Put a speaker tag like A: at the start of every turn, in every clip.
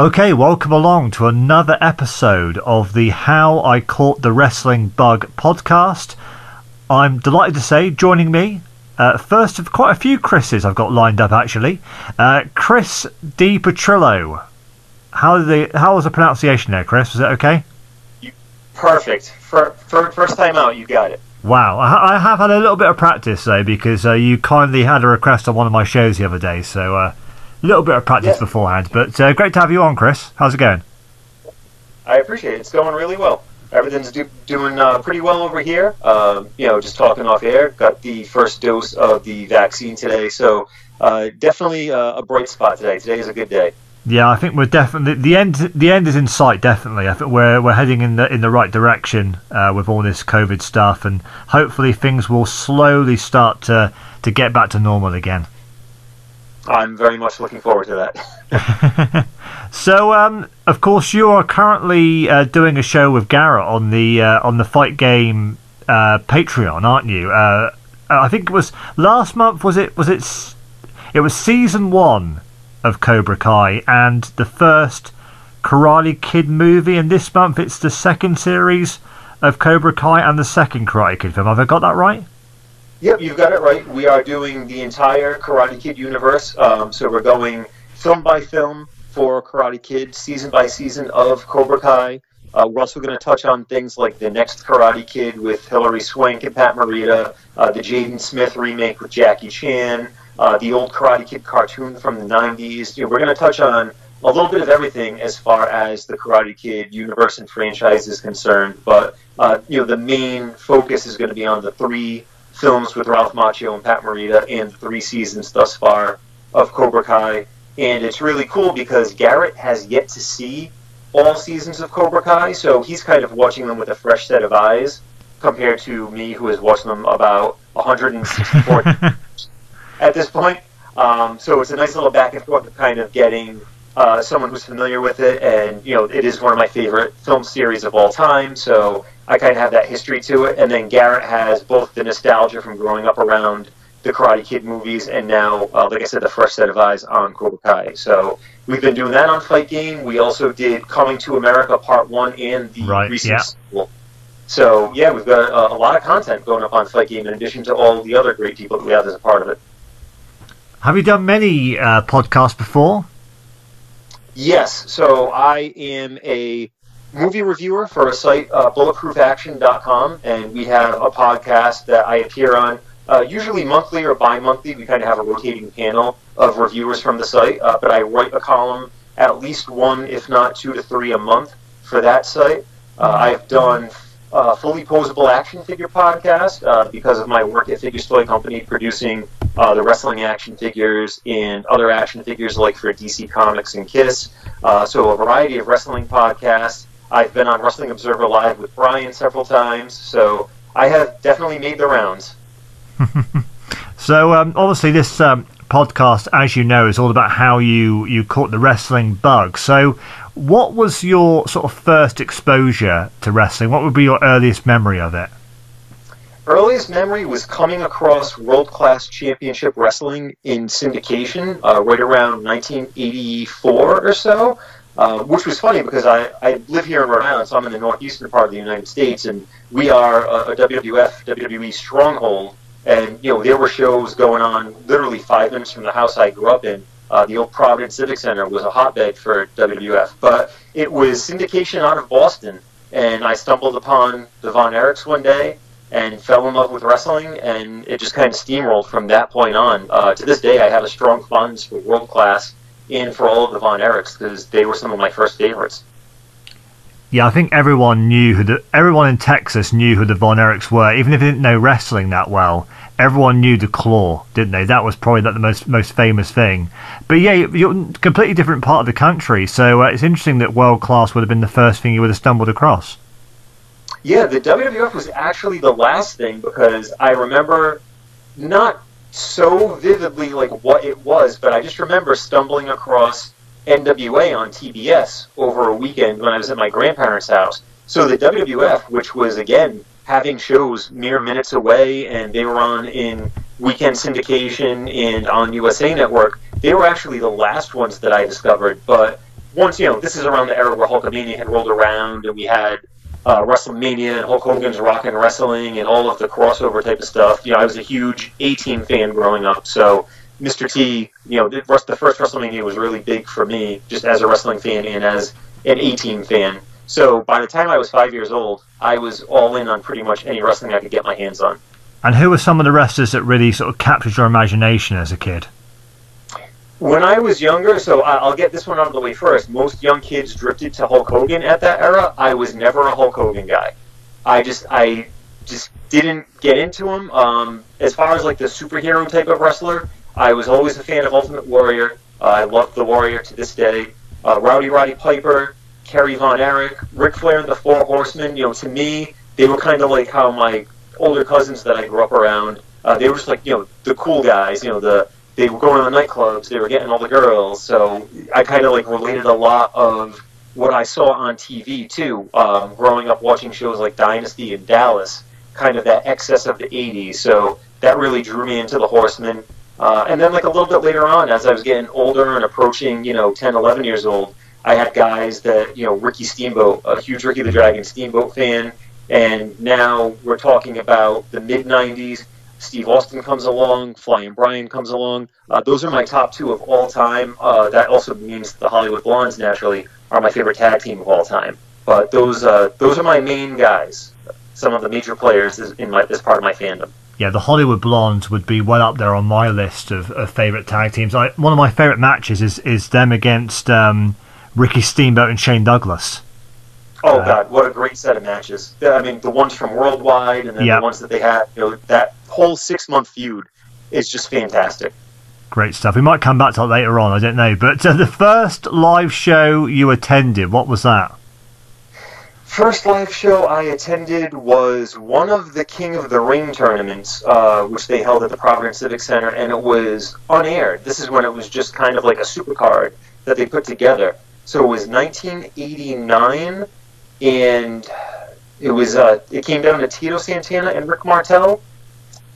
A: Okay, welcome along to another episode of the How I Caught the Wrestling Bug podcast. I'm delighted to say, joining me, uh, first of quite a few Chris's I've got lined up actually, uh, Chris DePetrillo. How the how was the pronunciation there, Chris? Was it okay?
B: Perfect. For, for, first time out, you got it.
A: Wow, I, I have had a little bit of practice though because uh, you kindly had a request on one of my shows the other day, so a little bit of practice
B: Yeah.
A: beforehand. But uh, great to have you on, Chris. How's it going?
B: I appreciate it. It's going really well. Everything's do, doing uh, pretty well over here. Um, you know, just talking off air. Got the first dose of the vaccine today, so uh, definitely uh, a bright spot today. Today is a good day.
A: Yeah, I think we're definitely the end. The end is in sight. Definitely, I think we're we're heading in the in the right direction uh, with all this COVID stuff, and hopefully things will slowly start to to get back to normal again.
B: I'm very much looking forward to that.
A: So, um, of course, you are currently uh, doing a show with Garrett on the uh, on the Fight Game uh, Patreon, aren't you? Uh, I think it was last month. Was it? Was it? It was season one of Cobra Kai and the first Karate Kid movie, and this month it's the second series of Cobra Kai and the second Karate Kid film. Have I got that right?
B: Yep, you've got it right. We are doing the entire Karate Kid universe. Um, so we're going film by film for Karate Kid, season by season of Cobra Kai. Uh, we're also going to touch on things like the next Karate Kid with Hilary Swank and Pat Morita, uh, the Jaden Smith remake with Jackie Chan, uh, the old Karate Kid cartoon from the 90s. You know, we're going to touch on a little bit of everything as far as the Karate Kid universe and franchise is concerned. But uh, you know, the main focus is going to be on the three films with Ralph Macchio and Pat Morita and three seasons thus far of Cobra Kai. And it's really cool because Garrett has yet to see all seasons of Cobra Kai, so he's kind of watching them with a fresh set of eyes compared to me, who has watched them about 164 at this point. Um, so it's a nice little back and forth of kind of getting uh, someone who's familiar with it, and you know, it is one of my favorite film series of all time. So I kind of have that history to it, and then Garrett has both the nostalgia from growing up around the Karate Kid movies, and now, uh, like I said, the fresh set of eyes on Cobra Kai. So we've been doing that on Fight Game. We also did Coming to America Part One and the
A: Right,
B: recent
A: yeah.
B: sequel. So yeah, we've got a, a lot of content going up on Fight Game in addition to all the other great people that we have as a part of it.
A: Have you done many uh, podcasts before?
B: Yes, so I am a movie reviewer for a site, uh, bulletproofaction.com, and we have a podcast that I appear on, uh, usually monthly or bi monthly. We kind of have a rotating panel of reviewers from the site, uh, but I write a column at least one, if not two to three a month for that site. Uh, I've done uh, fully posable action figure podcast uh, because of my work at Figures Toy Company producing uh, the wrestling action figures and other action figures like for DC Comics and Kiss. Uh, so a variety of wrestling podcasts. I've been on Wrestling Observer Live with Brian several times, so I have definitely made the rounds.
A: So um, obviously, this um, podcast, as you know, is all about how you you caught the wrestling bug. So, what was your sort of first exposure to wrestling? What would be your earliest memory of it?
B: Earliest memory was coming across World Class Championship Wrestling in syndication uh, right around 1984 or so, uh, which was funny because I, I live here in Rhode Island, so I'm in the northeastern part of the United States, and we are a, a WWF, WWE stronghold. And, you know, there were shows going on literally five minutes from the house I grew up in. Uh, the old Providence Civic Center was a hotbed for WWF. But it was syndication out of Boston, and I stumbled upon the Von Erichs one day and fell in love with wrestling, and it just kind of steamrolled from that point on. Uh, to this day, I have a strong fondness for World Class and for all of the Von Erichs because they were some of my first favorites.
A: Yeah, I think everyone knew who the everyone in Texas knew who the Von Erichs were, even if they didn't know wrestling that well. Everyone knew the Claw, didn't they? That was probably like the most most famous thing. But yeah, you're in a completely different part of the country, so uh, it's interesting that World Class would have been the first thing you would have stumbled across.
B: Yeah, the WWF was actually the last thing because I remember not so vividly like what it was, but I just remember stumbling across NWA on TBS over a weekend when I was at my grandparents' house. So the WWF, which was again having shows mere minutes away, and they were on in weekend syndication and on USA Network, they were actually the last ones that I discovered. But once you know, this is around the era where Hulkamania had rolled around, and we had uh, WrestleMania and Hulk Hogan's Rockin' Wrestling and all of the crossover type of stuff. You know, I was a huge A Team fan growing up, so Mr. T, you know, the, the first WrestleMania was really big for me, just as a wrestling fan and as an A Team fan. So by the time I was five years old, I was all in on pretty much any wrestling I could get my hands on.
A: And who were some of the wrestlers that really sort of captured your imagination as a kid?
B: When I was younger, so I'll get this one out of the way first. Most young kids drifted to Hulk Hogan at that era. I was never a Hulk Hogan guy. I just, I just didn't get into him. Um, as far as like the superhero type of wrestler, I was always a fan of Ultimate Warrior. Uh, I love the Warrior to this day. Uh, Rowdy Roddy Piper, Kerry Von Erich, Ric Flair and the Four Horsemen. You know, to me, they were kind of like how my older cousins that I grew up around. Uh, they were just like you know the cool guys. You know the they were going to the nightclubs, they were getting all the girls. So I kind of like related a lot of what I saw on TV too, um, growing up watching shows like Dynasty and Dallas, kind of that excess of the 80s. So that really drew me into the Horsemen. Uh, and then like a little bit later on, as I was getting older and approaching, you know, 10, 11 years old, I had guys that, you know, Ricky Steamboat, a huge Ricky the Dragon Steamboat fan. And now we're talking about the mid 90s Steve Austin comes along, Flying Brian comes along. Uh, those are my top two of all time. Uh, that also means the Hollywood Blondes naturally are my favorite tag team of all time. But those uh, those are my main guys. Some of the major players in my this part of my fandom.
A: Yeah, the Hollywood Blondes would be well up there on my list of, of favorite tag teams. I, one of my favorite matches is is them against um, Ricky Steamboat and Shane Douglas.
B: Oh uh, God, what a great set of matches! I mean, the ones from Worldwide and then yep. the ones that they had. You know, that whole six month feud is just fantastic.
A: Great stuff. We might come back to that later on. I don't know, but uh, the first live show you attended, what was that?
B: First live show I attended was one of the King of the Ring tournaments, uh, which they held at the Providence Civic Center, and it was unaired. This is when it was just kind of like a supercard that they put together. So it was 1989 and it was uh, it came down to Tito Santana and Rick Martel,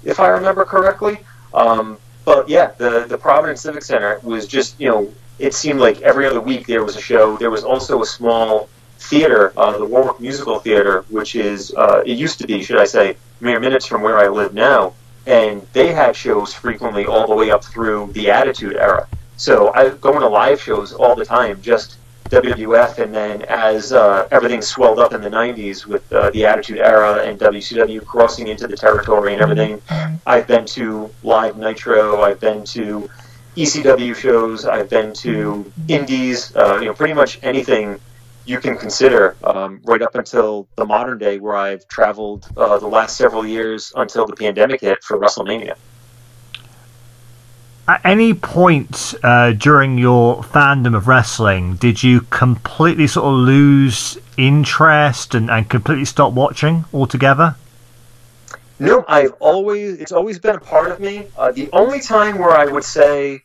B: if I remember correctly. Um, but yeah, the the Providence Civic Center was just you know it seemed like every other week there was a show. There was also a small theater, uh, the Warwick Musical Theater, which is uh, it used to be, should I say, mere minutes from where I live now, and they had shows frequently all the way up through the Attitude Era. So I go to live shows all the time, just WWF, and then as uh, everything swelled up in the 90s with uh, the Attitude Era and WCW crossing into the territory and everything, I've been to Live Nitro, I've been to ECW shows, I've been to indies, uh, you know, pretty much anything you can consider, um, right up until the modern day, where I've traveled uh, the last several years until the pandemic hit for WrestleMania
A: at any point uh, during your fandom of wrestling did you completely sort of lose interest and, and completely stop watching altogether?
B: No, I've always it's always been a part of me. Uh, the only time where I would say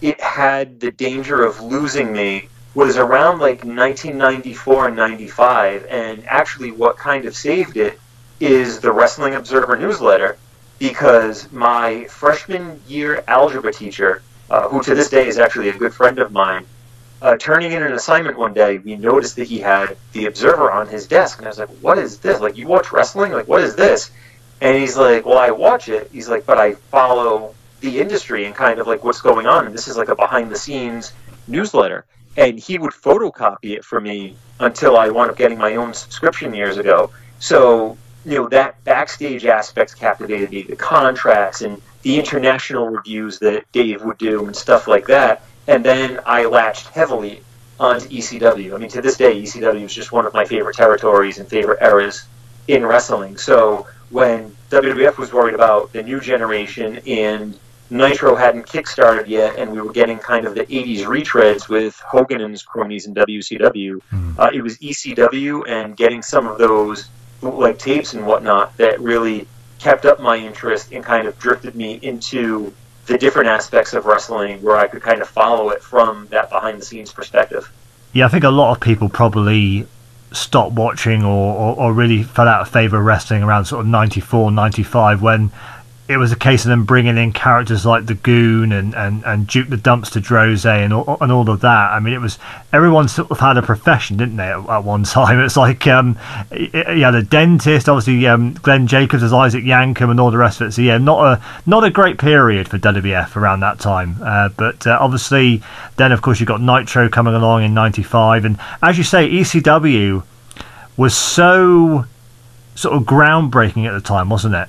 B: it had the danger of losing me was around like 1994 and 95, and actually, what kind of saved it is the Wrestling Observer newsletter because my freshman year algebra teacher, uh, who to this day is actually a good friend of mine, uh, turning in an assignment one day, we noticed that he had the Observer on his desk, and I was like, "What is this? Like, you watch wrestling? Like, what is this?" And he's like, "Well, I watch it." He's like, "But I follow the industry and kind of like what's going on, and this is like a behind-the-scenes newsletter." And he would photocopy it for me until I wound up getting my own subscription years ago. So you know that backstage aspects captivated me, the contracts and the international reviews that Dave would do and stuff like that. And then I latched heavily onto ECW. I mean, to this day, ECW is just one of my favorite territories and favorite eras in wrestling. So when WWF was worried about the new generation and Nitro hadn't kickstarted yet, and we were getting kind of the 80s retreads with Hogan and his cronies in WCW, mm. uh, it was ECW and getting some of those like tapes and whatnot that really kept up my interest and kind of drifted me into the different aspects of wrestling where I could kind of follow it from that behind the scenes perspective.
A: Yeah, I think a lot of people probably stopped watching or, or, or really fell out of favour of wrestling around sort of 94, 95 when it was a case of them bringing in characters like the Goon and, and, and Duke the Dumpster Droese and all, and all of that. I mean, it was everyone sort of had a profession, didn't they? At, at one time, it's like um, had a dentist, obviously um, Glenn Jacobs as Isaac Yankem and all the rest of it. So yeah, not a not a great period for WWF around that time. Uh, but uh, obviously, then of course you got Nitro coming along in '95, and as you say, ECW was so sort of groundbreaking at the time, wasn't it?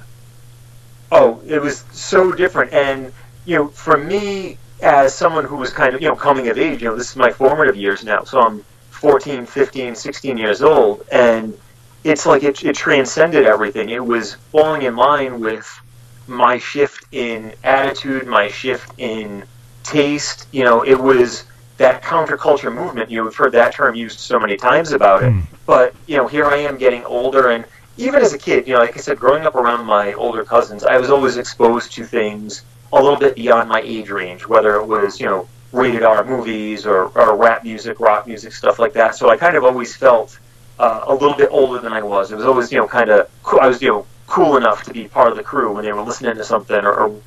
B: Oh, it was so different. And, you know, for me, as someone who was kind of, you know, coming of age, you know, this is my formative years now. So I'm 14, 15, 16 years old. And it's like it, it transcended everything. It was falling in line with my shift in attitude, my shift in taste. You know, it was that counterculture movement. You know, we've heard that term used so many times about it. Mm. But, you know, here I am getting older and even as a kid, you know, like I said, growing up around my older cousins, I was always exposed to things a little bit beyond my age range, whether it was, you know, rated R movies or, or rap music, rock music, stuff like that. So I kind of always felt uh, a little bit older than I was. It was always, you know, kind of, cool. I was, you know, cool enough to be part of the crew when they were listening to something or, or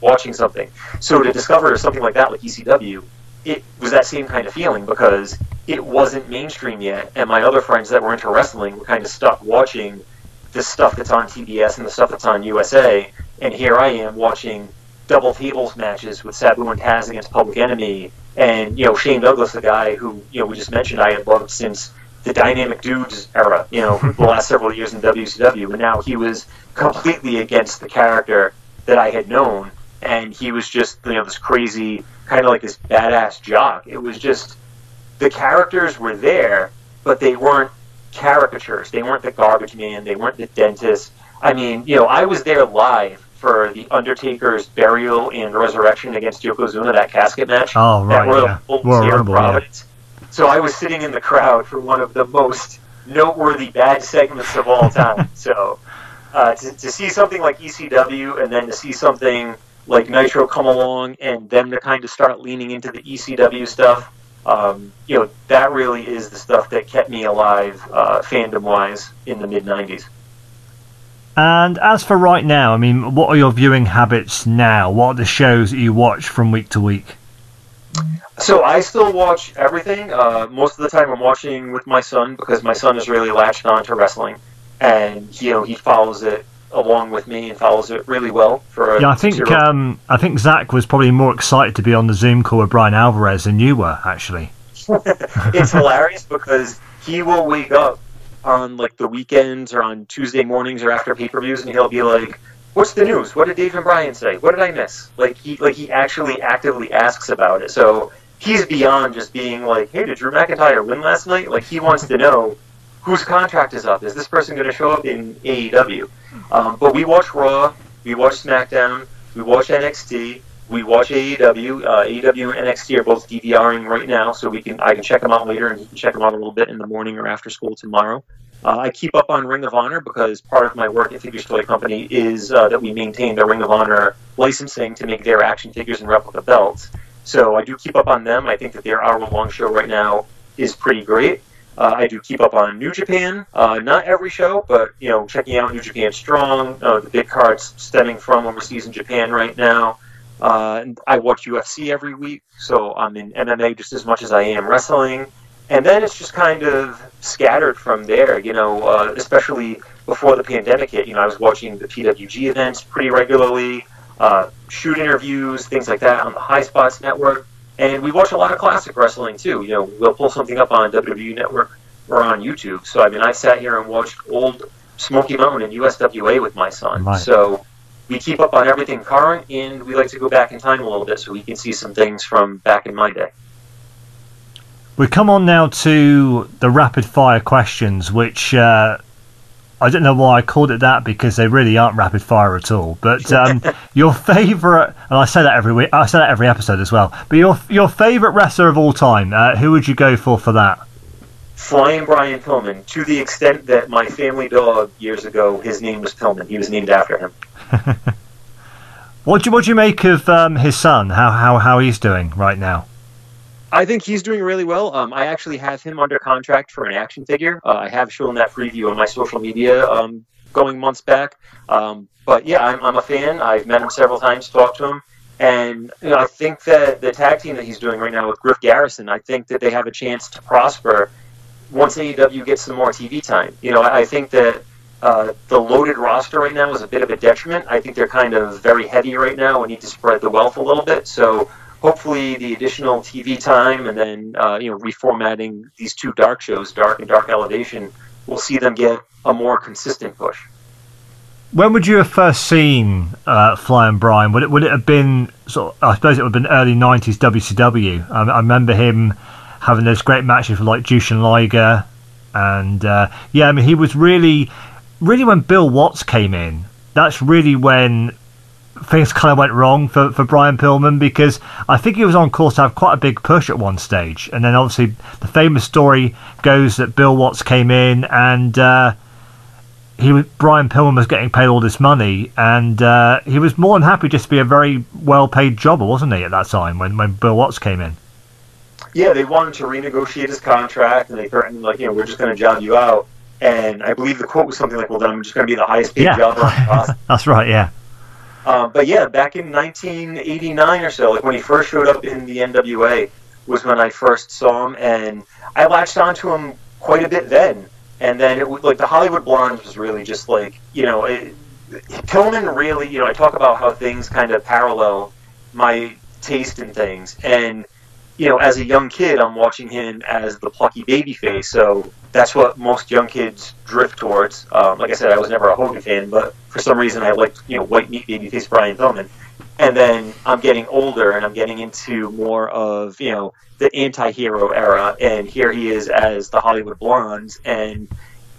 B: watching something. So to discover something like that, like ECW, it was that same kind of feeling because it wasn't mainstream yet, and my other friends that were into wrestling were kind of stuck watching the stuff that's on TBS and the stuff that's on USA, and here I am watching double tables matches with Sabu and Taz against Public Enemy, and you know Shane Douglas, the guy who you know we just mentioned I had loved since the Dynamic Dudes era, you know, the last several years in WCW, and now he was completely against the character that I had known, and he was just you know this crazy kind of like this badass jock. It was just the characters were there, but they weren't caricatures. They weren't the garbage man. They weren't the dentist. I mean, you know, I was there live for the Undertaker's burial and resurrection against Yokozuna, that casket match.
A: Oh, right. That
B: yeah. Royal Rumble, Providence. Yeah. So I was sitting in the crowd for one of the most noteworthy bad segments of all time. so uh, to, to see something like ECW and then to see something like Nitro come along and them to kind of start leaning into the ECW stuff, um, you know, that really is the stuff that kept me alive, uh, fandom wise, in the mid 90s.
A: And as for right now, I mean, what are your viewing habits now? What are the shows that you watch from week to week?
B: So I still watch everything. Uh, most of the time, I'm watching with my son because my son is really latched on to wrestling, and you know he follows it along with me and follows it really well. For
A: yeah, I think um, I think Zach was probably more excited to be on the Zoom call with Bryan Alvarez than you were actually.
B: it's hilarious because he will wake up on like the weekends or on Tuesday mornings or after pay per views, and he'll be like, "What's the news? What did Dave and Brian say? What did I miss?" Like he like he actually actively asks about it. So he's beyond just being like, "Hey, did Drew McIntyre win last night?" Like he wants to know whose contract is up. Is this person going to show up in AEW? Um, but we watch Raw, we watch SmackDown, we watch NXT, we watch AEW. Uh, AEW and NXT are both DVRing right now, so we can I can check them out later, and you can check them out a little bit in the morning or after school tomorrow. Uh, I keep up on Ring of Honor because part of my work at Figures Toy Company is uh, that we maintain the Ring of Honor licensing to make their action figures and replica belts. So I do keep up on them. I think that their hour-long show right now is pretty great. Uh, I do keep up on New Japan, uh, not every show, but you know, checking out New Japan Strong, uh, the big cards stemming from overseas in Japan right now. Uh, I watch UFC every week, so I'm in MMA just as much as I am wrestling. And then it's just kind of scattered from there, you know, uh, especially before the pandemic hit. You know, I was watching the PWG events pretty regularly, uh, shoot interviews, things like that on the Highspots Network. And we watch a lot of classic wrestling too. You know, we'll pull something up on WWE Network or on YouTube. So I mean, I sat here and watched old Smoky Mountain and USWA with my son. Right. So we keep up on everything current, and we like to go back in time a little bit so we can see some things from back in my day.
A: We come on now to the rapid fire questions, which uh, I don't know why I called it that because they really aren't rapid fire at all. But um, your favourite, and I say that every week, I say that every episode as well. But your your favourite wrestler of all time, uh, who would you go for for that?
B: Flying Brian Pillman, to the extent that my family dog years ago, his name was Pillman. He was named after him.
A: what do you, what do you make of um, his son? How how how he's doing right now?
B: I think he's doing really well. Um, I actually have him under contract for an action figure. Uh, I have shown that preview on my social media um, going months back. Um, but yeah, I'm, I'm a fan. I've met him several times, talked to him, and you know, I think that the tag team that he's doing right now with Griff Garrison, I think that they have a chance to prosper once AEW gets some more TV time. You know, I, think that uh, the loaded roster right now is a bit of a detriment. I think they're kind of very heavy right now and need to spread the wealth a little bit. So hopefully the additional TV time and then uh, you know reformatting these two dark shows, Dark and Dark Elevation, will see them get a more consistent push.
A: When would you have first seen uh, Flying Brian? Would it would it have been sort? Of, I suppose it would have been early '90s WCW. I, I remember him having those great matches with like Jushin Liger, and uh, yeah, I mean he was really, really when Bill Watts came in. That's really when things kind of went wrong for, for Brian Pillman because I think he was on course to have quite a big push at one stage, and then obviously the famous story goes that Bill Watts came in and. Uh, he Brian Pillman was getting paid all this money, and uh, he was more than happy just to be a very well-paid jobber, wasn't he, at that time when, when Bill Watts came in?
B: Yeah, they wanted to renegotiate his contract, and they threatened like, you know, we're just going to job you out. And I believe the quote was something like, "Well, then I'm just going to be the highest-paid
A: yeah.
B: jobber."
A: That's right. Yeah.
B: Um, but yeah, back in 1989 or so, like when he first showed up in the NWA, was when I first saw him, and I latched onto him quite a bit then. And then it was like the Hollywood Blondes was really just like you know it, Pillman really you know I talk about how things kind of parallel my taste in things. And you know as a young kid I'm watching him as the plucky baby face. So that's what most young kids drift towards. Um, like I said I was never a Hogan fan but for some reason I liked you know white meat baby face Brian Pillman. And then I'm getting older and I'm getting into more of you know the anti-hero era, and here he is as the Hollywood Blondes, and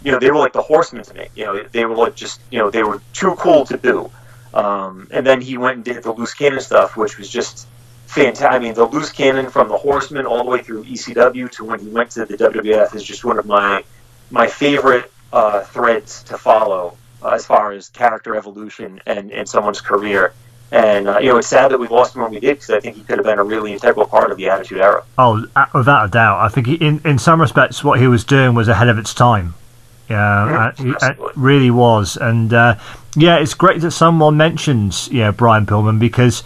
B: you know they were like the Horsemen to me. You know they were like just you know they were too cool to do. Um, and then he went and did the loose cannon stuff, which was just fantastic. I mean, the loose cannon from the Horsemen all the way through ECW to when he went to the WWF is just one of my my favorite uh, threads to follow uh, as far as character evolution and, and someone's career. And uh, you know, it's sad that we lost him when we did because I think he could have been a really integral part of the Attitude Era.
A: Oh, without a doubt. I think he, in in some respects, what he was doing was ahead of its time. Yeah, it, it, really was. And uh, yeah, it's great that someone mentions know Brian Pillman because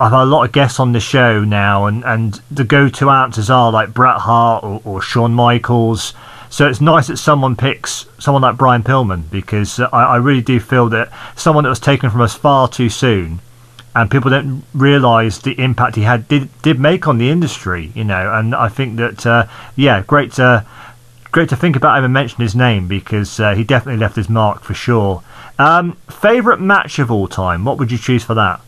A: I've had a lot of guests on the show now, and and the go-to answers are like Bret Hart or, or Shawn Michaels. So it's nice that someone picks someone like Brian Pillman because I, I really do feel that someone that was taken from us far too soon, and people don't realise the impact he had did did make on the industry. You know, and I think that uh, yeah, great to great to think about him and mention his name because uh, he definitely left his mark for sure. Um, favorite match of all time? What would you choose for that?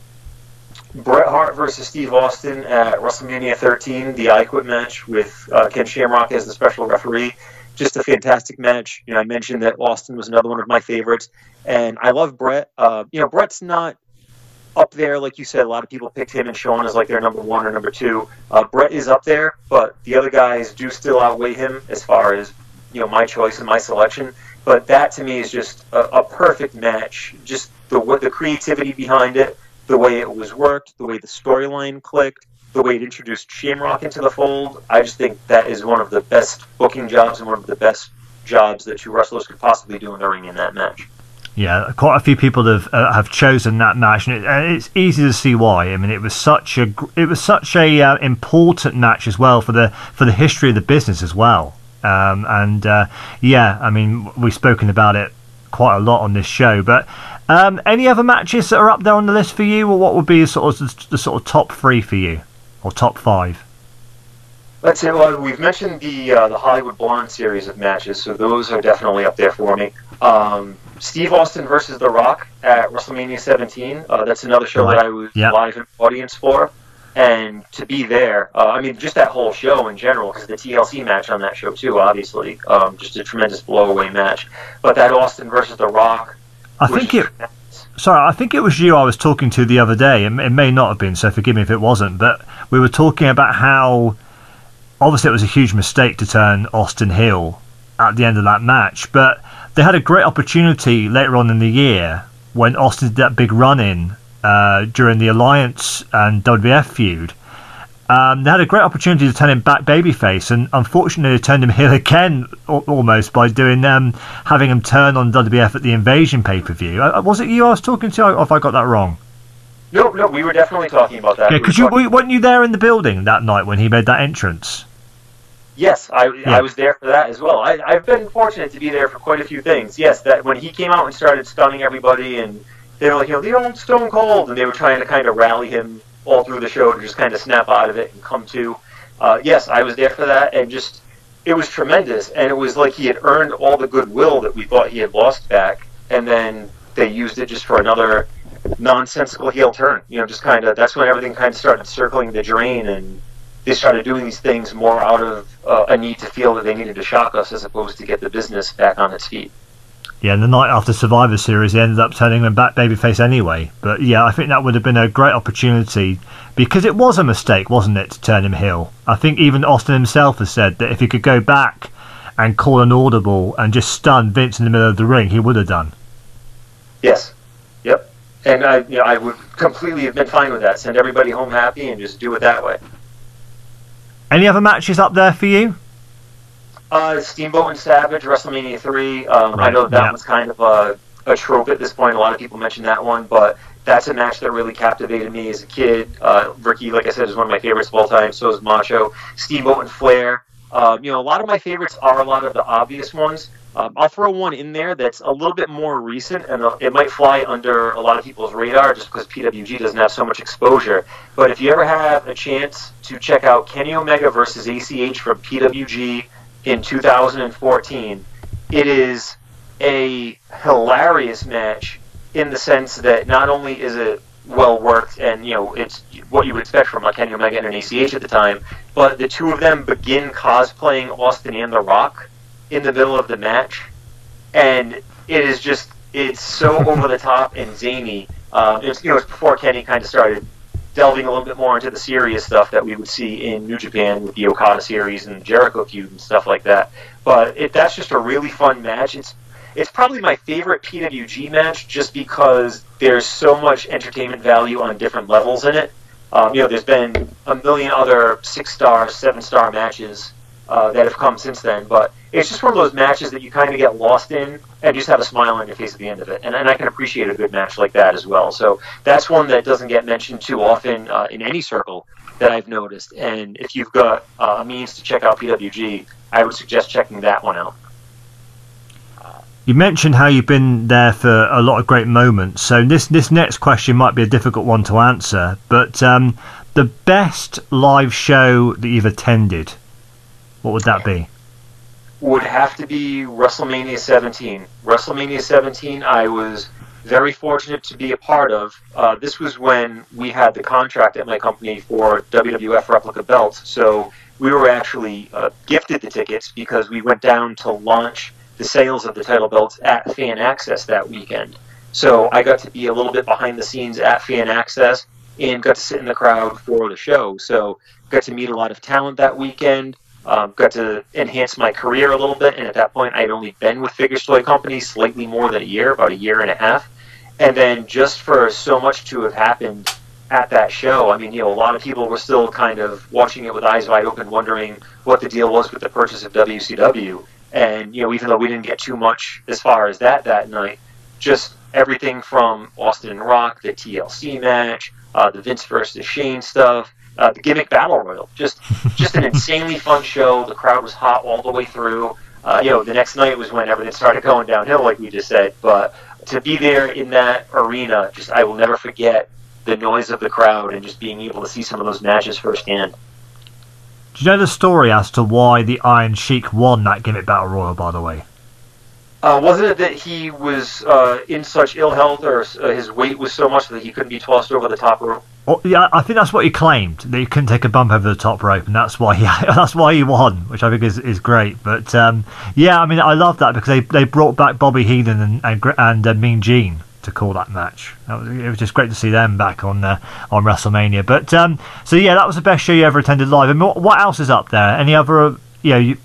B: Bret Hart versus Steve Austin at WrestleMania 13, the I Quit match with uh, Ken Shamrock as the special referee just a fantastic match. You know, I mentioned that Austin was another one of my favorites, and I love Bret. Uh, you know, Bret's not up there like you said. A lot of people picked him and Shawn as like their number one or number two. Uh, Bret is up there, but the other guys do still outweigh him as far as you know my choice and my selection. But that to me is just a, a perfect match. Just the the creativity behind it, the way it was worked, the way the storyline clicked the way it introduced Shamrock into the fold, I just think that is one of the best booking jobs and one of the best jobs that two wrestlers could possibly do in the ring in that match.
A: Yeah, quite a few people have uh, have chosen that match, and, it, and, it's easy to see why. I mean, it was such a it was such a uh, important match as well for the for the history of the business as well. Um, and uh, yeah, I mean, we've spoken about it quite a lot on this show. But um, any other matches that are up there on the list for you, or what would be sort of the, the sort of top three for you? or top five?
B: Let's say, well, we've mentioned the uh, the Hollywood Blonde series of matches, so those are definitely up there for me. Um, Steve Austin versus The Rock at WrestleMania 17. Uh, that's another show right. that I was yep. live in audience for, and to be there, uh, I mean, just that whole show in general, because the TLC match on that show too, obviously, um, just a tremendous blowaway match. But that Austin versus The Rock.
A: I think it. Sorry, I think it was you I was talking to the other day. It, it may not have been, so forgive me if it wasn't. But we were talking about how obviously it was a huge mistake to turn Austin heel at the end of that match, but they had a great opportunity later on in the year when Austin did that big run in uh, during the Alliance and WWF feud. Um, they had a great opportunity to turn him back babyface, and unfortunately, they turned him heel again almost by doing them um, having him turn on WWF at the Invasion pay per view. Uh, was it you I was talking to, or have I got that wrong?
B: No, no, we were definitely talking about that.
A: Yeah, because
B: we
A: you weren't you there in the building that night when he made that entrance?
B: Yes, I, yeah. I was there for that as well. I, I've been fortunate to be there for quite a few things. Yes, that when he came out and started stunning everybody, and they were like, you know, the old Stone Cold, and they were trying to kind of rally him all through the show to just kind of snap out of it and come to. Uh, yes, I was there for that, and just it was tremendous, and it was like he had earned all the goodwill that we thought he had lost back, and then they used it just for another nonsensical heel turn. You know, just kind of that's when everything kind of started circling the drain, and they started doing these things more out of uh, a need to feel that they needed to shock us as opposed to get the business back on its feet.
A: Yeah, and the night after Survivor Series, they ended up turning them back babyface anyway. But yeah, I think that would have been a great opportunity because it was a mistake, wasn't it, to turn him heel? I think even Austin himself has said that if he could go back and call an audible and just stun Vince in the middle of the ring, he would have done.
B: Yes. Yep. And I, you know, I would completely have been fine with that. Send everybody home happy and just do it that way.
A: Any other matches up there for you?
B: Uh, Steamboat and Savage, WrestleMania 3. Um, right. I know that yeah. was kind of a, a trope at this point. A lot of people mention that one, but that's a match that really captivated me as a kid. Uh, Ricky, like I said, is one of my favorites of all time. So is Macho. Steamboat and Flair. Um, you know, a lot of my favorites are a lot of the obvious ones. Um, I'll throw one in there that's a little bit more recent, and uh, it might fly under a lot of people's radar just because PWG doesn't have so much exposure. But if you ever have a chance to check out Kenny Omega versus ACH from PWG in 2014, it is a hilarious match in the sense that not only is it well worked and you know it's what you would expect from a Kenny Omega and an ACH at the time, but the two of them begin cosplaying Austin and The Rock in the middle of the match, and it is just it's so over the top and zany. Um, it's you know it's before Kenny kind of started delving a little bit more into the serious stuff that we would see in New Japan with the Okada series and Jericho feud and stuff like that. But it, that's just a really fun match. It's it's probably my favorite PWG match just because there's so much entertainment value on different levels in it. Um, you know, there's been a million other six star, seven star matches uh, that have come since then, but it's just one of those matches that you kind of get lost in and just have a smile on your face at the end of it. And, and I can appreciate a good match like that as well. So that's one that doesn't get mentioned too often uh, in any circle that I've noticed. And if you've got uh, a means to check out PWG, I would suggest checking that one out.
A: You mentioned how you've been there for a lot of great moments. So this this next question might be a difficult one to answer, but um, the best live show that you've attended, what would that be?
B: Would have to be WrestleMania 17. WrestleMania 17, I was very fortunate to be a part of. Uh, this was when we had the contract at my company for WWF replica belts, so we were actually uh, gifted the tickets because we went down to launch the sales of the title belts at Fan Access that weekend. So I got to be a little bit behind the scenes at Fan Access and got to sit in the crowd for the show. So got to meet a lot of talent that weekend. Um, got to enhance my career a little bit, and at that point, I'd only been with Figure Toy Company slightly more than a year, about a year and a half. And then just for so much to have happened at that show, I mean, you know, a lot of people were still kind of watching it with eyes wide open, wondering what the deal was with the purchase of WCW. And you know, even though we didn't get too much as far as that that night, just everything from Austin and Rock, the TLC match, uh, the Vince versus Shane stuff, uh, the gimmick battle royal, just just an insanely fun show. The crowd was hot all the way through. Uh, you know, the next night was when everything started going downhill, like we just said. But to be there in that arena, just I will never forget the noise of the crowd and just being able to see some of those matches firsthand.
A: Do you know the story as to why the Iron Sheik won that gimmick battle royal? By the way,
B: uh, wasn't it that he was uh, in such ill health, or uh, his weight was so much that he couldn't be tossed over the top rope?
A: Well, yeah, I think that's what he claimed that he couldn't take a bump over the top rope, and that's why he that's why he won, which I think is, is great. But um, yeah, I mean, I love that because they, they brought back Bobby Heenan and and, and uh, Mean Gene to call that match. It was just great to see them back on uh, on WrestleMania. But um, so yeah, that was the best show you ever attended live. And what, what else is up there? Any other? You know, you,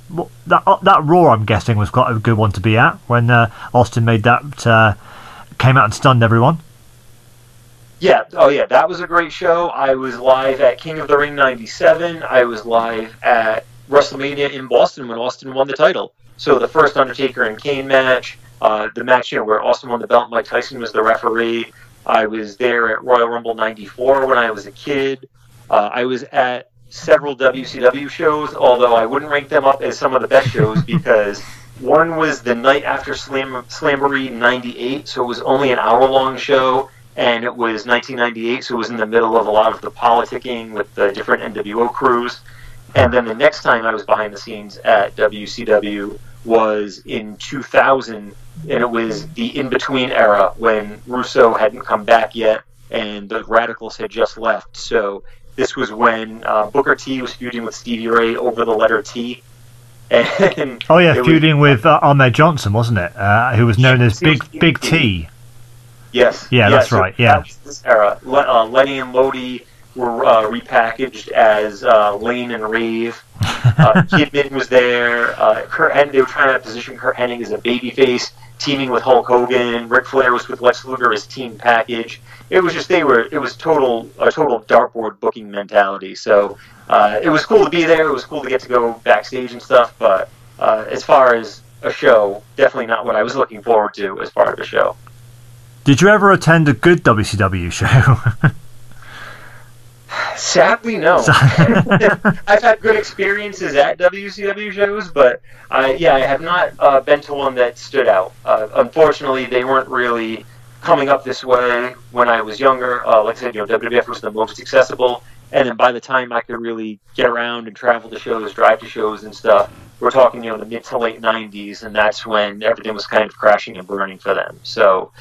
A: that uh, that Raw, I'm guessing, was quite a good one to be at when uh, Austin made that uh, came out and stunned everyone.
B: Yeah, oh yeah, that was a great show. I was live at King of the Ring 97. I was live at WrestleMania in Boston when Austin won the title. So the first Undertaker and Kane match, uh, the match you know, where Austin won the belt, Mike Tyson was the referee. I was there at Royal Rumble 94 when I was a kid. Uh, I was at several WCW shows, although I wouldn't rank them up as some of the best shows because one was the night after Slam Slamboree 98, so it was only an hour long show, and it was 1998, so it was in the middle of a lot of the politicking with the different NWO crews. And then the next time I was behind the scenes at WCW was in 2000, and it was the in between era when Russo hadn't come back yet and the Radicals had just left. So this was when uh, Booker T was feuding with Stevie Ray over the letter T. And
A: Oh yeah, feuding with uh, Ahmed Johnson, wasn't it? Uh, who was known as Big Big T.
B: Yes.
A: Yeah, that's
B: so
A: right, yeah.
B: that this era. Le- uh, Lenny and Lodi were uh, repackaged as uh, Lane and Rave. Uh, Kidman was there. Uh, Curt Hennig, they were trying to position Curt Hennig as a babyface, teaming with Hulk Hogan. Ric Flair was with Lex Luger as team package. It was just they were. It was total a total dartboard booking mentality. So uh, it was cool to be there. It was cool to get to go backstage and stuff. But uh, as far as a show, definitely not what I was looking forward to as part of the show.
A: Did you ever attend a good WCW show?
B: Sadly, no. I've had good experiences at WCW shows, but I, yeah, I have not uh, been to one that stood out. Uh, unfortunately, they weren't really coming up this way when I was younger. Uh, like I said, you know, WWF was the most accessible, and then by the time I could really get around and travel to shows, drive to shows and stuff, we're talking, you know, the mid to late '90s, and that's when everything was kind of crashing and burning for them. So,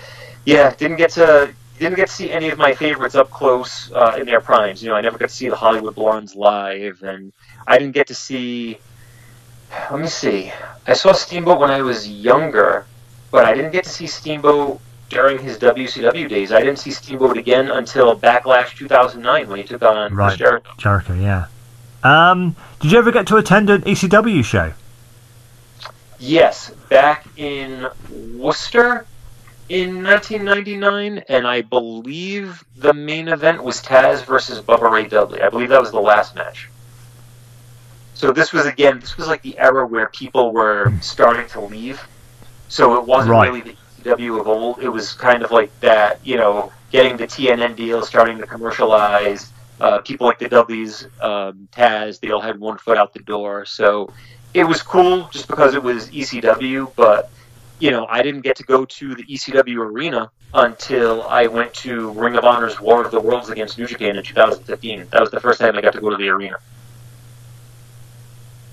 B: yeah, didn't get to didn't get to see any of my favorites up close uh, in their primes. You know, I never got to see the Hollywood Blondes live, and I didn't get to see. Let me see. I saw Steamboat when I was younger, but I didn't get to see Steamboat during his WCW days. I didn't see Steamboat again until Backlash 2009 when he took on
A: Right.
B: Jericho.
A: Jericho, yeah. Um, did you ever get to attend an ECW show?
B: Yes, back in Worcester in 1999, and I believe the main event was Taz versus Bubba Ray Dudley. I believe that was the last match. So this was again, this was like the era where people were starting to leave. So it wasn't
A: Right.
B: really the ECW of old. It was kind of like that, you know, getting the TNN deal, starting to commercialize. Uh, people like the Dudleys, um, Taz, they all had one foot out the door. So it was cool just because it was ECW, but you know, I didn't get to go to the ECW arena until I went to Ring of Honor's War of the Worlds against New Japan in 2015. That was the first time I got to go to the arena.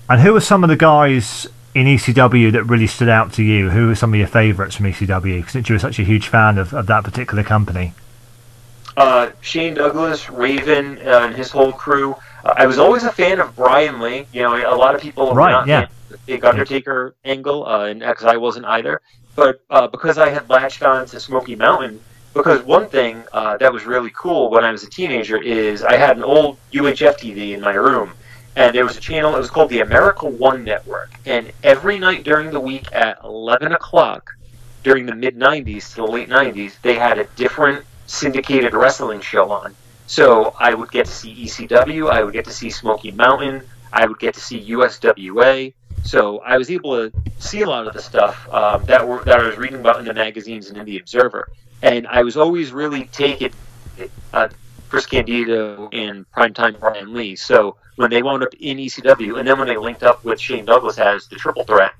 A: And who were some of the guys in ECW that really stood out to you? Who were some of your favourites from ECW? Since you were such a huge fan of, of that particular company.
B: Uh, Shane Douglas, Raven, uh, and his whole crew. Uh, I was always a fan of Brian Lee. You know, a lot of people were
A: Right,
B: not
A: yeah.
B: the big Undertaker angle, uh, and because I wasn't either. But uh, because I had latched on to Smoky Mountain, because one thing uh, that was really cool when I was a teenager is I had an old UHF TV in my room, and there was a channel. It was called the America One Network, and every night during the week at 11 o'clock, during the mid 90s to the late 90s, they had a different syndicated wrestling show on. So I would get to see ECW, I would get to see Smoky Mountain, I would get to see USWA. So I was able to see a lot of the stuff um, that were that I was reading about in the magazines and in the Observer, and I was always really taken uh, Chris Candido and primetime Brian Lee. So when they wound up in ECW, and then when they linked up with Shane Douglas as the Triple Threat,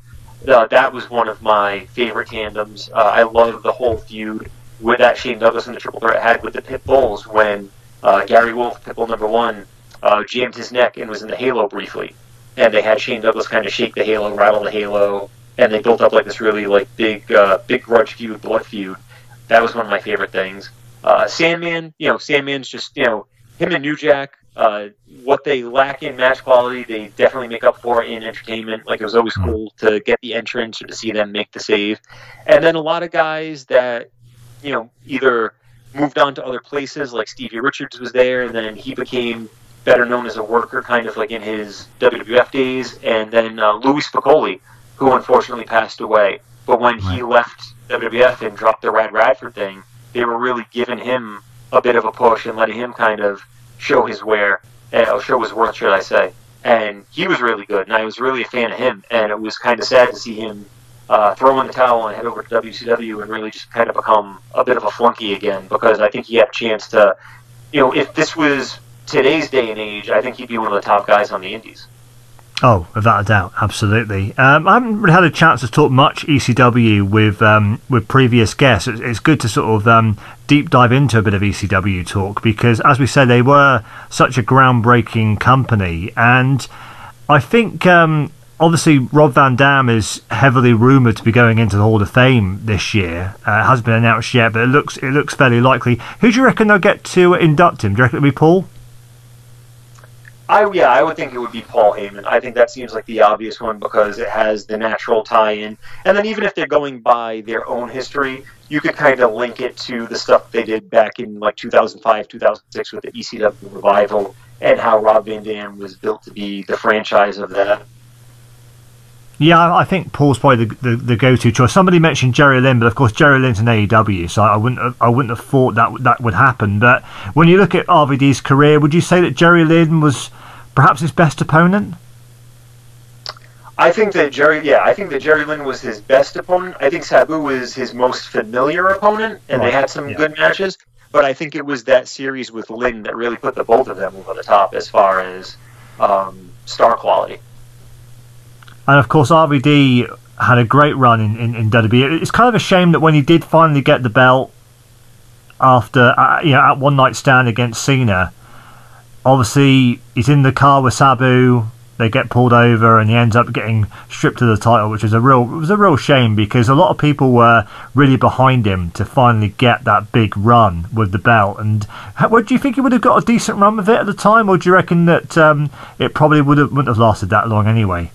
B: uh, that was one of my favorite tandems. Uh, I love the whole feud with that Shane Douglas and the Triple Threat had with the Pit Bulls when uh, Gary Wolf, Pitbull number one, uh, jammed his neck and was in the Halo briefly, and they had Shane Douglas kind of shake the Halo, rattle the Halo, and they built up like this really like big, uh, big grudge feud, blood feud. That was one of my favorite things. Uh, Sandman, you know, Sandman's just you know him and New Jack. Uh, what they lack in match quality, they definitely make up for in entertainment. Like it was always cool to get the entrance or to see them make the save. And then a lot of guys that you know either moved on to other places, like Stevie Richards was there, and then he became better known as a worker, kind of like in his WWF days. And then uh, Louis Spicolli, who unfortunately passed away. But when he left WWF and dropped the Rad Radford thing, they were really giving him a bit of a push and letting him kind of show his wear, uh, show his worth, should I say. And he was really good, and I was really a fan of him. And it was kind of sad to see him uh, throw in the towel and head over to WCW and really just kind of become a bit of a flunky again because I think he had a chance to, you know, if this was today's day and age, I think he'd be one of the top guys on the Indies.
A: Oh, without a doubt, absolutely. Um, I haven't really had a chance to talk much ECW with um, with previous guests. It's, it's, good to sort of um, deep dive into a bit of ECW talk because, as we said, they were such a groundbreaking company, and I think um, obviously Rob Van Dam is heavily rumored to be going into the Hall of Fame this year. Uh, it hasn't been announced yet, but it looks it looks fairly likely. Who do you reckon they'll get to induct him? Do you reckon it'll be Paul?
B: I yeah, I would think it would be Paul Heyman. I think that seems like the obvious one because it has the natural tie-in. And then even if they're going by their own history, you could kind of link it to the stuff they did back in like 2005, 2006 with the ECW revival and how Rob Van Dam was built to be the franchise of that.
A: Yeah, I think Paul's probably the, the, the, go-to choice. Somebody mentioned Jerry Lynn, but of course Jerry Lynn's an AEW, so I wouldn't have, I wouldn't have thought that that would happen. But when you look at RVD's career, would you say that Jerry Lynn was perhaps his best opponent?
B: I think that Jerry, yeah, I think that Jerry Lynn was his best opponent. I think Sabu was his most familiar opponent, and right. they had some yeah. good matches. But I think it was that series with Lynn that really put the both of them over the top as far as um, star quality.
A: And of course, RVD had a great run in, in, in WWE. It's kind of a shame that when he did finally get the belt after, uh, you know, at one night stand against Cena, obviously he's in the car with Sabu. They get pulled over, and he ends up getting stripped of the title, which is a real it was a real shame because a lot of people were really behind him to finally get that big run with the belt. And what do you think he would have got a decent run with it at the time, or do you reckon that um, it probably would have wouldn't have lasted that long anyway?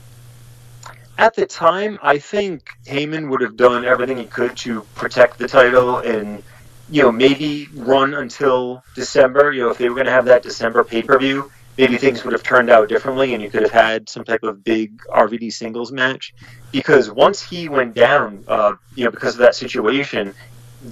B: At the time, I think Heyman would have done everything he could to protect the title and, you know, maybe run until December. You know, if they were going to have that December pay per view, maybe things would have turned out differently and you could have had some type of big RVD singles match. Because once he went down, uh, you know, because of that situation,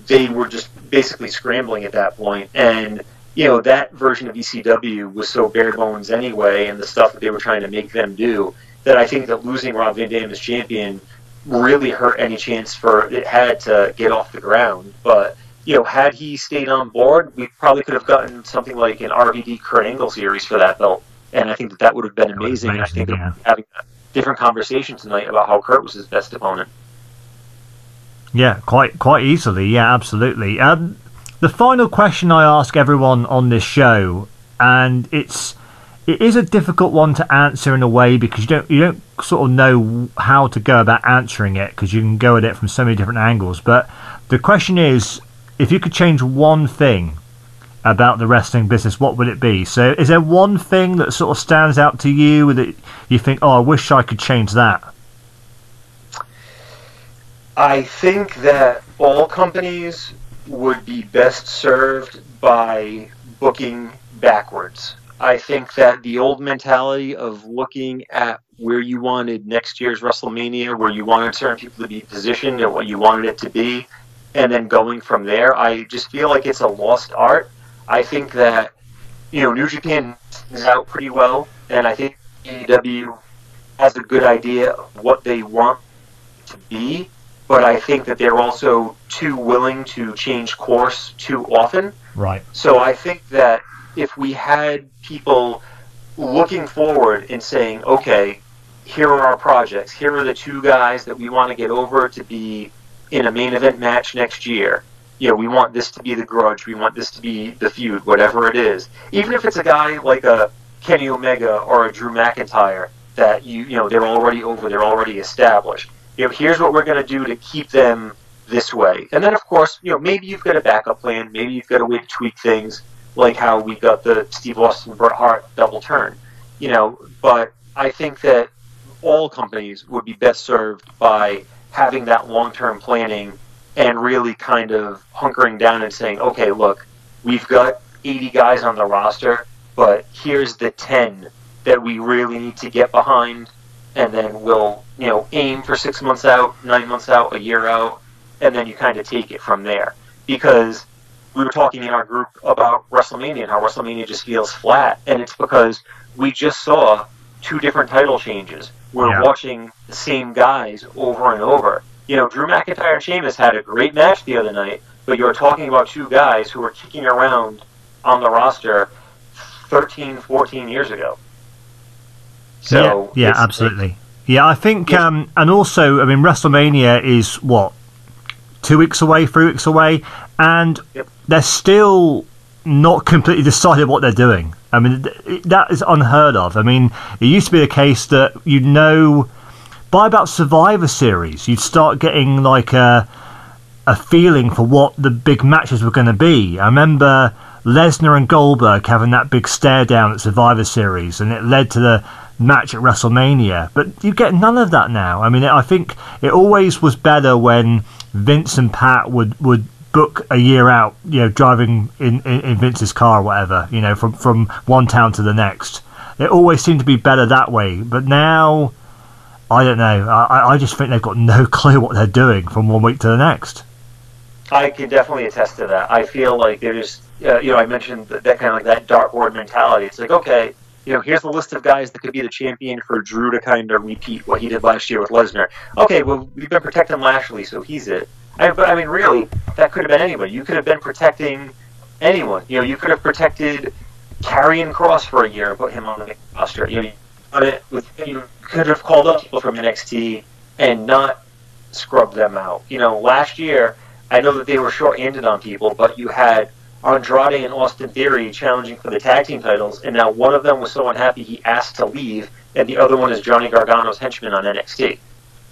B: they were just basically scrambling at that point. And, you know, that version of ECW was so bare bones anyway, and the stuff that they were trying to make them do that I think that losing Rob Van Dam as champion really hurt any chance for it had to get off the ground. But you know, had he stayed on board, we probably could have gotten something like an RVD Kurt Angle series for that belt, and I think that that would have been amazing. amazing I think yeah. having a different conversation tonight about how Kurt was his best opponent.
A: Yeah, quite quite easily. Yeah, absolutely. Um, the final question I ask everyone on this show, and it's it is a difficult one to answer in a way because you don't you don't sort of know how to go about answering it because you can go at it from so many different angles. But the question is, if you could change one thing about the wrestling business, what would it be? So, is there one thing that sort of stands out to you that you think, oh, I wish I could change that?
B: I think that all companies would be best served by booking backwards. I think that the old mentality of looking at where you wanted next year's WrestleMania, where you wanted certain people to be positioned and what you wanted it to be, and then going from there, I just feel like it's a lost art. I think that, you know, New Japan is out pretty well, and I think AEW has a good idea of what they want to be, but I think that they're also too willing to change course too often.
A: Right.
B: So I think that if we had people looking forward and saying, okay, here are our projects. Here are the two guys that we want to get over to be in a main event match next year. You know, we want this to be the grudge. We want this to be the feud, whatever it is. Even if it's a guy like a Kenny Omega or a Drew McIntyre that you you know they're already over, they're already established. You know, here's what we're going to do to keep them this way. And then, of course, you know, maybe you've got a backup plan. Maybe you've got a way to tweak things like how we got the Steve Austin Bret Hart double turn. You know, but I think that all companies would be best served by having that long term planning and really kind of hunkering down and saying, okay, look, we've got 80 guys on the roster, but here's the 10 that we really need to get behind, and then we'll, you know, aim for six months out, nine months out, a year out, and then you kind of take it from there. Because we were talking in our group about WrestleMania and how WrestleMania just feels flat, and it's because we just saw two different title changes. We're
A: Yeah.
B: watching the same guys over and over. You know, Drew McIntyre and Sheamus had a great match the other night, but you're talking about two guys who were kicking around on the roster 13, 14 years ago. So
A: yeah, yeah, absolutely. Yeah, I think,
B: Yes.
A: um, and also, I mean, WrestleMania is what two weeks away, three weeks away, and
B: Yep.
A: they're still not completely decided what they're doing. I mean, that is unheard of. I mean, it used to be the case that you know by about Survivor Series, you'd start getting like a a feeling for what the big matches were going to be. I remember Lesnar and Goldberg having that big stare down at Survivor Series, and it led to the match at WrestleMania. But you get none of that now. I mean, I think it always was better when Vince and Pat would would book a year out, you know, driving in, in, in Vince's car or whatever, you know, from from one town to the next. It always seemed to be better that way. But now. I don't know. I, I just think they've got no clue what they're doing from one week to the next.
B: I can definitely attest to that. I feel like there's, uh, you know, I mentioned that, that kind of like that dartboard mentality. It's like, okay, you know, here's the list of guys that could be the champion for Drew to kind of repeat what he did last year with Lesnar. Okay, well, we've been protecting Lashley, so he's it. I, but I mean, really, that could have been anybody. You could have been protecting anyone. You know, you could have protected Karrion Kross for a year and put him on the roster. You know, you, could have called up people from NXT and not scrubbed them out. You know, last year, I know that they were short-handed on people, but you had Andrade and Austin Theory challenging for the tag team titles, and now one of them was so unhappy he asked to leave, and the other one is Johnny Gargano's henchman on NXT.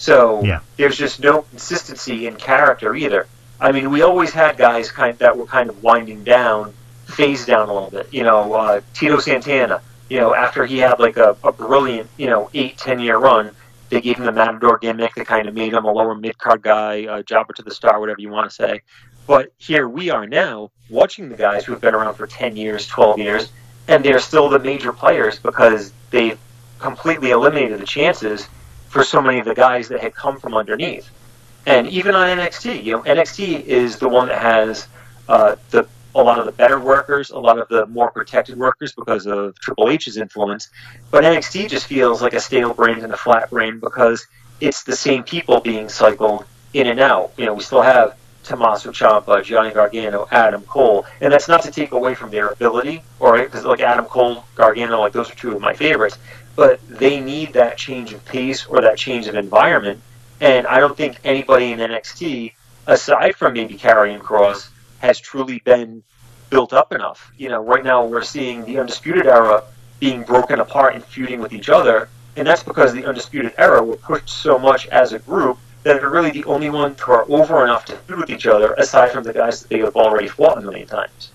B: So
A: Yeah.
B: there's just no consistency in character either. I mean, we always had guys kind that were kind of winding down, phased down a little bit. You know, uh, Tito Santana. You know, after he had like a, a brilliant, you know, eight ten year run, they gave him the Matador gimmick that kind of made him a lower mid card guy, a jobber to the star, whatever you want to say. But here we are now, watching the guys who have been around for 10 years, 12 years, and they're still the major players because they've completely eliminated the chances for so many of the guys that had come from underneath. And even on NXT, you know, NXT is the one that has uh, the a lot of the better workers, a lot of the more protected workers because of Triple H's influence. But NXT just feels like a stale brand and a flat brand because it's the same people being cycled in and out. You know, we still have Tommaso Ciampa, Johnny Gargano, Adam Cole, and that's not to take away from their ability, or because like Adam Cole, Gargano, like those are two of my favorites. But they need that change of pace or that change of environment, and I don't think anybody in NXT, aside from maybe Karrion Kross, has truly been built up enough. You know, right now we're seeing the Undisputed Era being broken apart and feuding with each other, and that's because the Undisputed Era were pushed so much as a group that they're really the only ones who are over enough to feud with each other, aside from the guys that they have already fought a million times.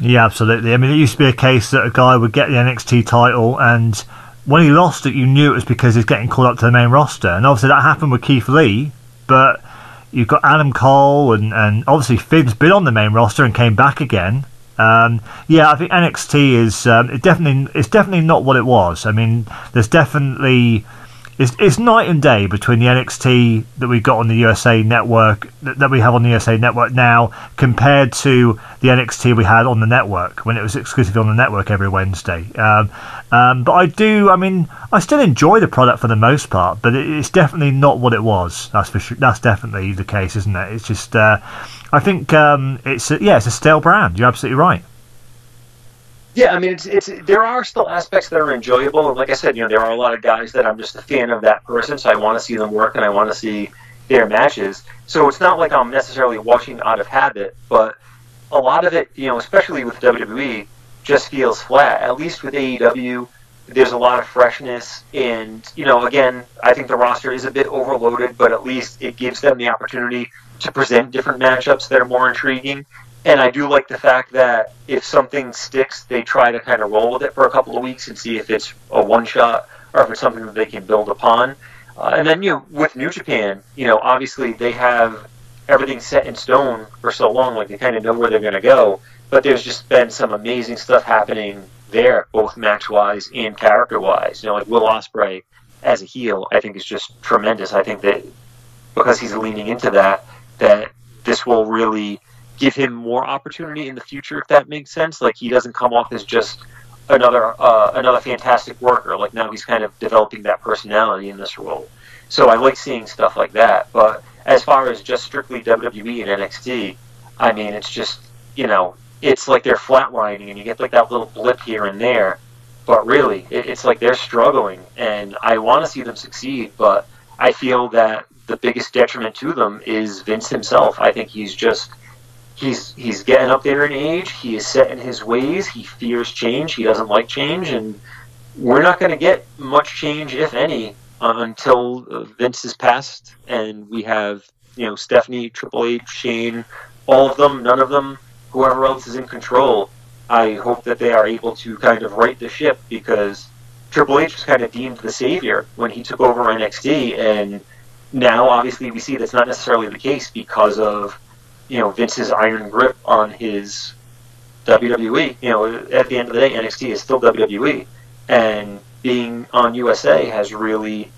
A: Yeah, absolutely. I mean, it used to be a case that a guy would get the NXT title, and when he lost it, you knew it was because he's getting called up to the main roster. And obviously, that happened with Keith Lee, but you've got Adam Cole, and, and obviously, Finn's been on the main roster and came back again. Um, yeah, I think NXT is um, it definitely it's definitely not what it was. I mean, there's definitely it's, it's night and day between the NXT that we got on the USA Network that, we have on the USA Network now compared to the NXT we had on the network when it was exclusively on the network every Wednesday. Um, um, but I do, I mean, I still enjoy the product for the most part, but it, it's definitely not what it was. That's for sure. That's definitely the case, isn't it? It's just, uh, I think um, it's a, yeah, it's a stale brand. You're absolutely right.
B: Yeah, I mean, it's it's there are still aspects that are enjoyable, and like I said, you know, there are a lot of guys that I'm just a fan of that person, so I want to see them work and I want to see their matches. So it's not like I'm necessarily watching out of habit, but a lot of it, you know, especially with WWE, just feels flat. At least with AEW, there's a lot of freshness, and you know, again, I think the roster is a bit overloaded, but at least it gives them the opportunity to present different matchups that are more intriguing. And I do like the fact that if something sticks, they try to kind of roll with it for a couple of weeks and see if it's a one shot or if it's something that they can build upon. Uh, and then, you know, with New Japan, you know, obviously they have everything set in stone for so long, like they kind of know where they're going to go. But there's just been some amazing stuff happening there, both match wise and character wise. You know, like Will Ospreay as a heel, I think is just tremendous. I think that because he's leaning into that, that this will really give him more opportunity in the future, if that makes sense. Like he doesn't come off as just another uh, another fantastic worker. Like now he's kind of developing that personality in this role. So I like seeing stuff like that. But as far as just strictly WWE and NXT, I mean, it's just you know, it's like they're flatlining, and you get like that little blip here and there. But really, it, it's like they're struggling, and I want to see them succeed. But I feel that the biggest detriment to them is Vince himself. I think he's just he's he's getting up there in age. He is set in his ways. He fears change. He doesn't like change, and we're not going to get much change, if any, until Vince is passed and we have you know Stephanie, Triple H, Shane, all of them, none of them, whoever else is in control. I hope that they are able to kind of right the ship because Triple H was kind of deemed the savior when he took over NXT, and now obviously we see that's not necessarily the case because of you know Vince's iron grip on his WWE. You know, at the end of the day, NXT is still WWE, and being on USA has really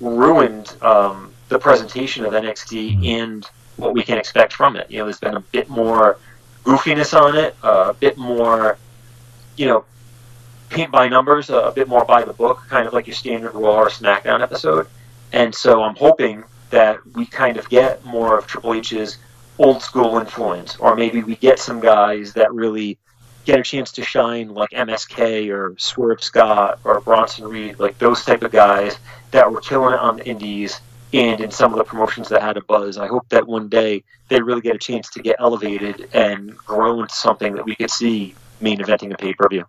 B: ruined um, the presentation of NXT and what we can expect from it. You know, there's been a bit more goofiness on it, uh, a bit more, you know, paint by numbers, uh, a bit more by the book, kind of like your standard Raw or SmackDown episode. And so I'm hoping that we kind of get more of Triple H's old school influence, or maybe we get some guys that really get a chance to shine, like MSK or Swerve Scott or Bronson Reed, like those type of guys that were killing it on the indies and in some of the promotions that had a buzz. I hope that one day they really get a chance to get elevated and grow into something that we could see main eventing a pay per view.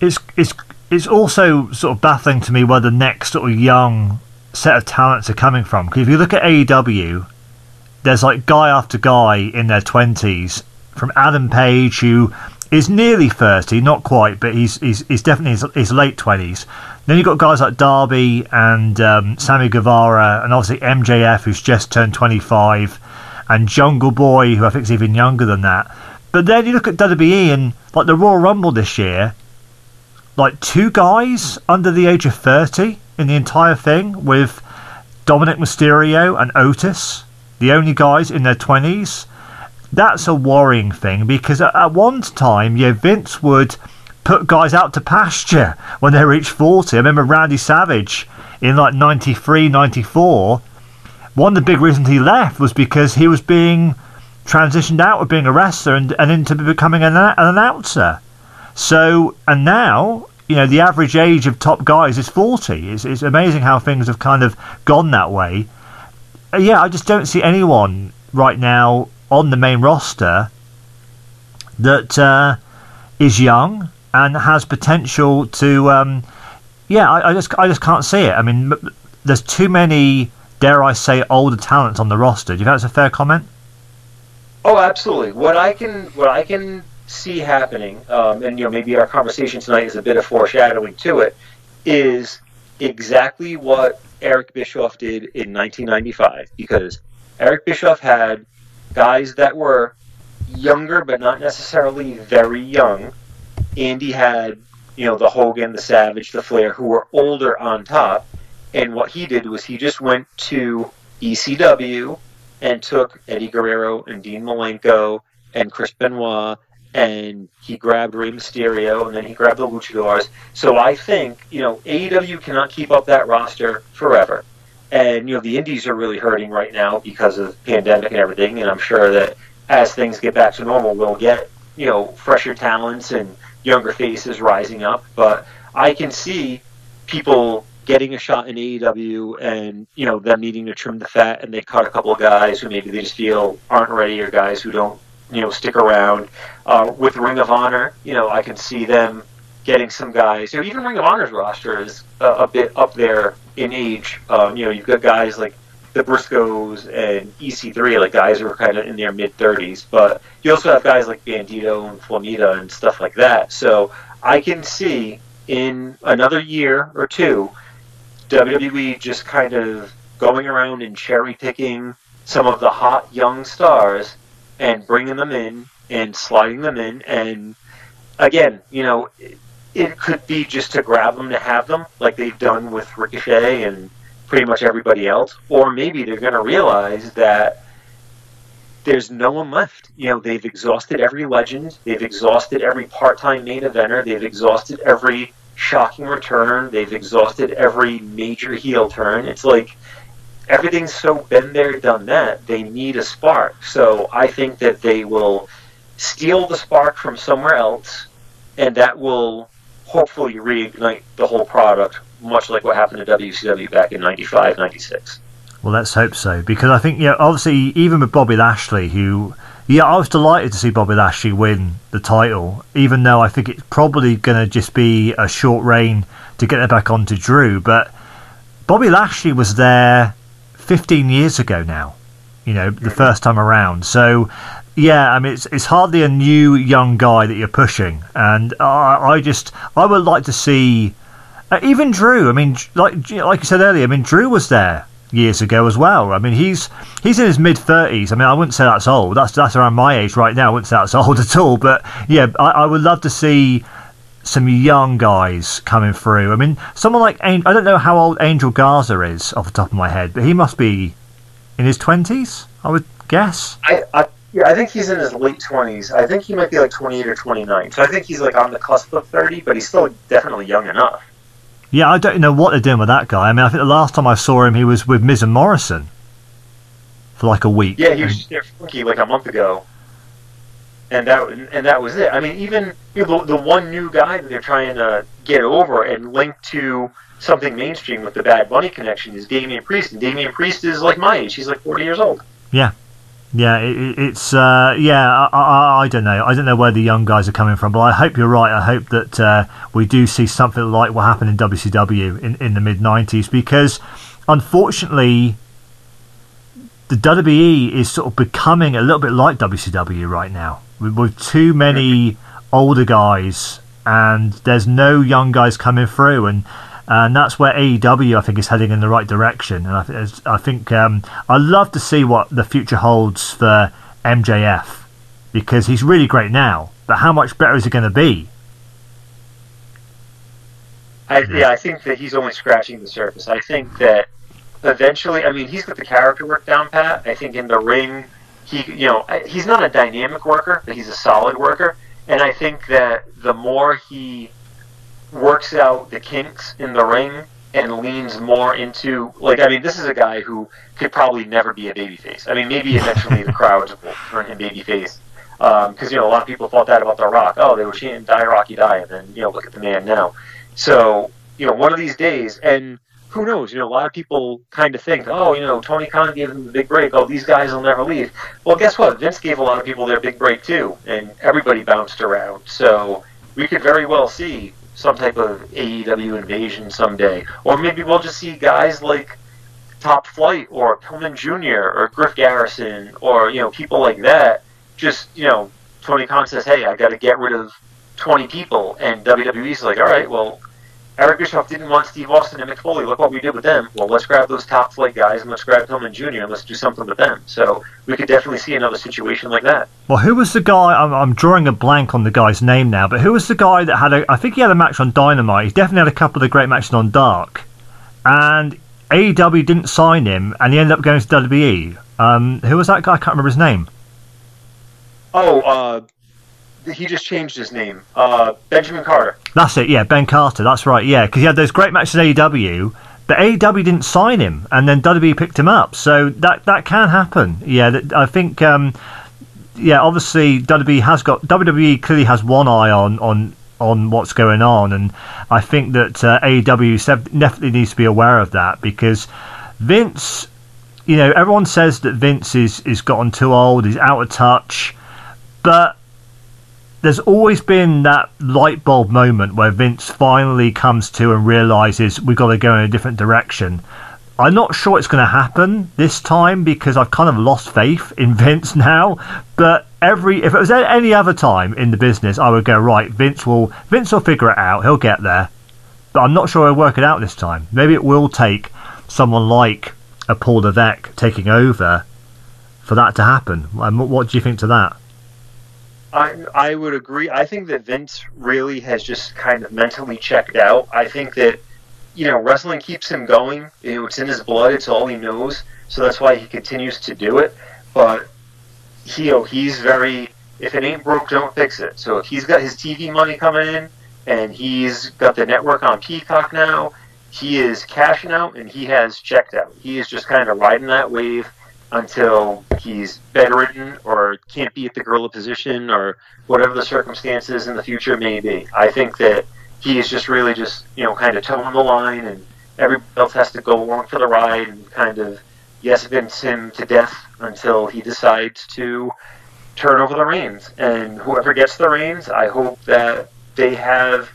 A: It's it's it's also sort of baffling to me where the next sort of young set of talents are coming from. Because if you look at AEW, there's like guy after guy in their twenties, from Adam Page who is nearly thirty, not quite, but he's he's, he's definitely his, his late twenties. Then you've got guys like Darby and um, Sammy Guevara, and obviously MJF, who's just turned 25, and Jungle Boy, who I think is even younger than that. But then you look at WWE and like the Royal Rumble this year, like two guys under the age of 30 in the entire thing with Dominik Mysterio and Otis, the only guys in their 20s. That's a worrying thing because at, one time, yeah, Vince would put guys out to pasture when they reached 40. I remember Randy Savage in like 93, 94. One of the big reasons he left was because he was being transitioned out of being a wrestler and, and into becoming an, an announcer. So, and now, you know, the average age of top guys is 40. It's, it's amazing how things have kind of gone that way. Uh, yeah, I just don't see anyone right now on the main roster that uh, is young and has potential to. Um, yeah, I, I, just I just can't see it. I mean, there's too many, dare I say, older talents on the roster. Do you think that's a fair comment?
B: Oh, absolutely. What I can what I can see happening, um, and you know, maybe our conversation tonight is a bit of foreshadowing to it, is exactly what Eric Bischoff did in 1995. Because Eric Bischoff had guys that were younger, but not necessarily very young, Andy had, you know, the Hogan, the Savage, the Flair, who were older on top. And what he did was he just went to ECW and took Eddie Guerrero and Dean Malenko and Chris Benoit and he grabbed Rey Mysterio and then he grabbed the Luchadors. So I think, you know, AEW cannot keep up that roster forever. And, you know, the indies are really hurting right now because of the pandemic and everything. And I'm sure that as things get back to normal, we'll get, you know, fresher talents and younger faces rising up, but I can see people getting a shot in AEW and you know them needing to trim the fat, and they cut a couple of guys who maybe they just feel aren't ready, or guys who don't you know stick around. Uh, with Ring of Honor, you know I can see them getting some guys. You know, even Ring of Honor's roster is a, bit up there in age. Um, you know, you've got guys like the Briscoes and EC3, like guys who are kind of in their mid 30s. But you also have guys like Bandito and Flamita and stuff like that. So I can see in another year or two, WWE just kind of going around and cherry picking some of the hot young stars and bringing them in and sliding them in. And again, you know, it, it could be just to grab them to have them, like they've done with Ricochet and pretty much everybody else, or maybe they're going to realize that there's no one left. You know, they've exhausted every legend, they've exhausted every part-time main eventer, they've exhausted every shocking return, they've exhausted every major heel turn. It's like everything's so been there, done that. They need a spark. So I think that they will steal the spark from somewhere else, and that will hopefully reignite the whole product, much like what happened to WCW back in 95, 96.
A: Well, let's hope so, because I think, yeah, obviously, even with Bobby Lashley, who, yeah, I was delighted to see Bobby Lashley win the title, even though I think it's probably going to just be a short reign to get it back onto Drew. But Bobby Lashley was there 15 years ago now, you know, the first time around. So, yeah, I mean, it's, it's hardly a new young guy that you're pushing. And I, I just, I would like to see. Uh, even Drew, I mean, like like you said earlier, I mean, Drew was there years ago as well. I mean, he's he's in his mid thirties. I mean, I wouldn't say that's old. That's that's around my age right now. I wouldn't say that's old at all. But yeah, I, I would love to see some young guys coming through. I mean, someone like I don't know how old Angel Garza is off the top of my head, but he must be in his twenties. I would guess.
B: I, I yeah, I think he's in his late twenties. I think he might be like twenty eight or twenty nine. So I think he's like on the cusp of thirty, but he's still definitely young enough.
A: Yeah, I don't know what they're doing with that guy. I mean, I think the last time I saw him, he was with Miz and Morrison for like a week.
B: Yeah, he was there funky like a month ago, and that and that was it. I mean, even you know, the, the one new guy that they're trying to get over and link to something mainstream with the Bad Bunny connection is Damian Priest, and Damian Priest is like my age. He's like forty years old.
A: Yeah, yeah, it, it's uh, yeah. I, I, I, don't know. I don't know where the young guys are coming from, but I hope you're right. I hope that uh, we do see something like what happened in WCW in, in the mid '90s, because unfortunately, the WWE is sort of becoming a little bit like WCW right now, with, with too many older guys, and there's no young guys coming through, and and that's where AEW I think is heading in the right direction. And I, I think um, I love to see what the future holds for MJF because he's really great now, but how much better is he going to be?
B: I, yeah, I think that he's only scratching the surface. I think that eventually, I mean, he's got the character work down pat. I think in the ring, he, you know, he's not a dynamic worker, but he's a solid worker. And I think that the more he works out the kinks in the ring and leans more into like I mean this is a guy who could probably never be a babyface. I mean maybe eventually the crowds will turn him babyface because um, you know a lot of people thought that about The Rock. Oh, they were chanting "Die Rocky Die," and then you know look at the man now. So you know one of these days, and who knows? You know a lot of people kind of think, oh, you know Tony Khan gave them the big break. Oh, these guys will never leave. Well, guess what? Vince gave a lot of people their big break too, and everybody bounced around. So we could very well see some type of AEW invasion someday. Or maybe we'll just see guys like Top Flight or Pillman Jr. or Griff Garrison or, you know, people like that. Just, you know, Tony Khan says, hey, I got to get rid of 20 people. And WWE's like, all right, well, Eric Bischoff didn't want Steve Austin and Mick Foley. Look what we did with them. Well, let's grab those top flight guys and let's grab Pillman Jr. and let's do something with them. So we could definitely see another situation like that.
A: Well, who was the guy? I'm, I'm drawing a blank on the guy's name now, but who was the guy that had a? I think he had a match on Dynamite. He definitely had a couple of great matches on Dark, and AEW didn't sign him, and he ended up going to WWE. Um, who was that guy? I can't remember his name.
B: Oh, uh, he just changed his name. Uh, Benjamin Carter.
A: That's it. Yeah, Ben Carter. That's right. Yeah, because he had those great matches at AEW, but AEW didn't sign him, and then WWE picked him up. So that that can happen. Yeah, I think. Um, yeah, obviously WWE has got WWE clearly has one eye on on on what's going on, and I think that uh, AEW definitely needs to be aware of that because Vince, you know, everyone says that Vince is is gotten too old, he's out of touch, but there's always been that light bulb moment where Vince finally comes to and realizes we've got to go in a different direction. I'm not sure it's going to happen this time because I've kind of lost faith in Vince now. But every if it was any other time in the business, I would go right. Vince will Vince will figure it out. He'll get there. But I'm not sure he'll work it out this time. Maybe it will take someone like a Paul Levesque taking over for that to happen. What do you think to that?
B: I I would agree. I think that Vince really has just kind of mentally checked out. I think that you know wrestling keeps him going. It's in his blood. It's all he knows. So that's why he continues to do it. But he he's very if it ain't broke, don't fix it. So if he's got his TV money coming in and he's got the network on Peacock now, he is cashing out and he has checked out. He is just kind of riding that wave until he's bedridden or can't be at the gorilla position or whatever the circumstances in the future may be. I think that he is just really just, you know, kind of toeing the line and everybody else has to go along for the ride and kind of yes vince him to death until he decides to turn over the reins. And whoever gets the reins, I hope that they have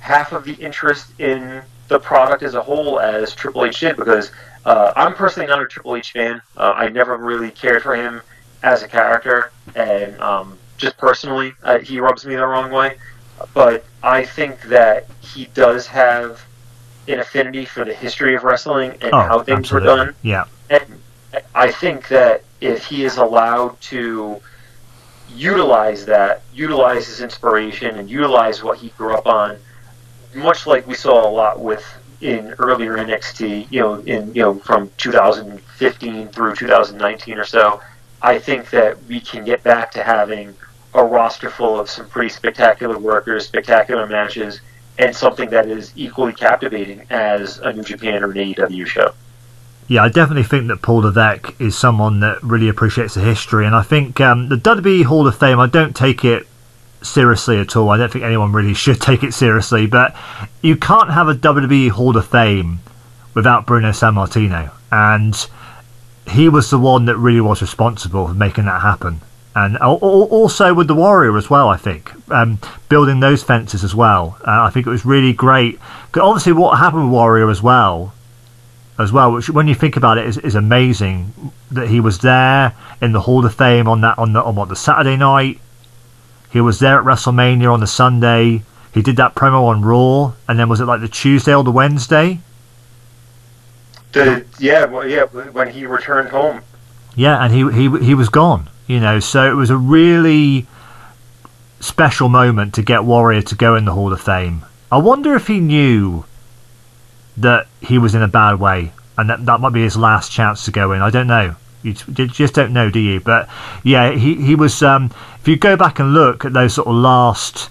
B: half of the interest in the product as a whole as Triple H did because uh, I'm personally not a Triple H fan. Uh, I never really cared for him as a character, and um, just personally, uh, he rubs me the wrong way. But I think that he does have an affinity for the history of wrestling and
A: Oh,
B: how things
A: absolutely.
B: were done.
A: Yeah.
B: And I think that if he is allowed to utilize that, utilize his inspiration, and utilize what he grew up on, much like we saw a lot with in earlier NXT, you know, in you know from 2015 through 2019 or so, I think that we can get back to having a roster full of some pretty spectacular workers, spectacular matches, and something that is equally captivating as a New Japan or an AEW show.
A: Yeah, I definitely think that Paul Levesque is someone that really appreciates the history, and I think um, the WWE Hall of Fame. I don't take it seriously at all. I don't think anyone really should take it seriously, but you can't have a WWE Hall of Fame without Bruno Sammartino, and he was the one that really was responsible for making that happen. And al- al- also with the Warrior as well, I think um, building those fences as well. Uh, I think it was really great. obviously, what happened with Warrior as well as well, which when you think about it is, is amazing that he was there in the Hall of Fame on that on the on what the Saturday night. He was there at WrestleMania on the Sunday. He did that promo on Raw, and then was it like the Tuesday or the Wednesday?
B: The yeah, well, yeah, when he returned home.
A: Yeah, and he he he was gone. You know, so it was a really special moment to get Warrior to go in the Hall of Fame. I wonder if he knew that he was in a bad way, and that that might be his last chance to go in. I don't know. You just don't know, do you? But yeah, he he was. Um, if you go back and look at those sort of last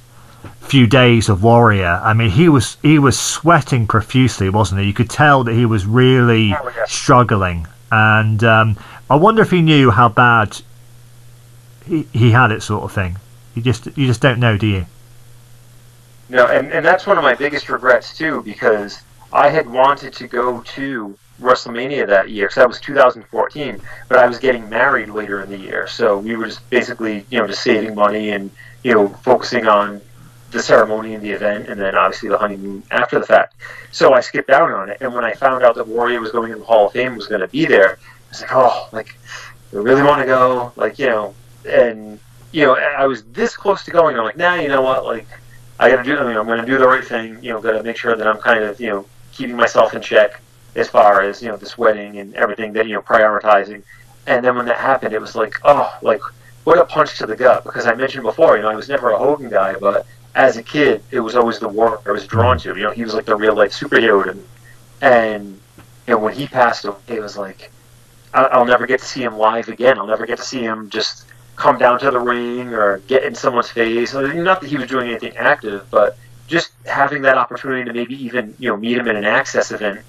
A: few days of Warrior, I mean, he was he was sweating profusely, wasn't he? You could tell that he was really
B: Oh, yeah.
A: struggling, and um, I wonder if he knew how bad he, he had it, sort of thing. You just you just don't know, do you?
B: No, and, and that's one of my biggest regrets too, because I had wanted to go to WrestleMania that year, because that was 2014, but I was getting married later in the year, so we were just basically, you know, just saving money and you know focusing on the ceremony and the event, and then obviously the honeymoon after the fact. So I skipped out on it, and when I found out that Warrior was going in the Hall of Fame, was going to be there, I was like, oh, like I really want to go, like you know, and you know, I was this close to going. I'm like, nah, you know what, like. I got to do. I mean, I'm going to do the right thing. You know, got to make sure that I'm kind of you know keeping myself in check as far as you know this wedding and everything that you know prioritizing. And then when that happened, it was like, oh, like what a punch to the gut. Because I mentioned before, you know, I was never a Hogan guy, but as a kid, it was always the war I was drawn to. You know, he was like the real life superhero to me. And you know, when he passed away, it was like I'll never get to see him live again. I'll never get to see him just come down to the ring or get in someone's face. Not that he was doing anything active, but just having that opportunity to maybe even you know meet him in an access event,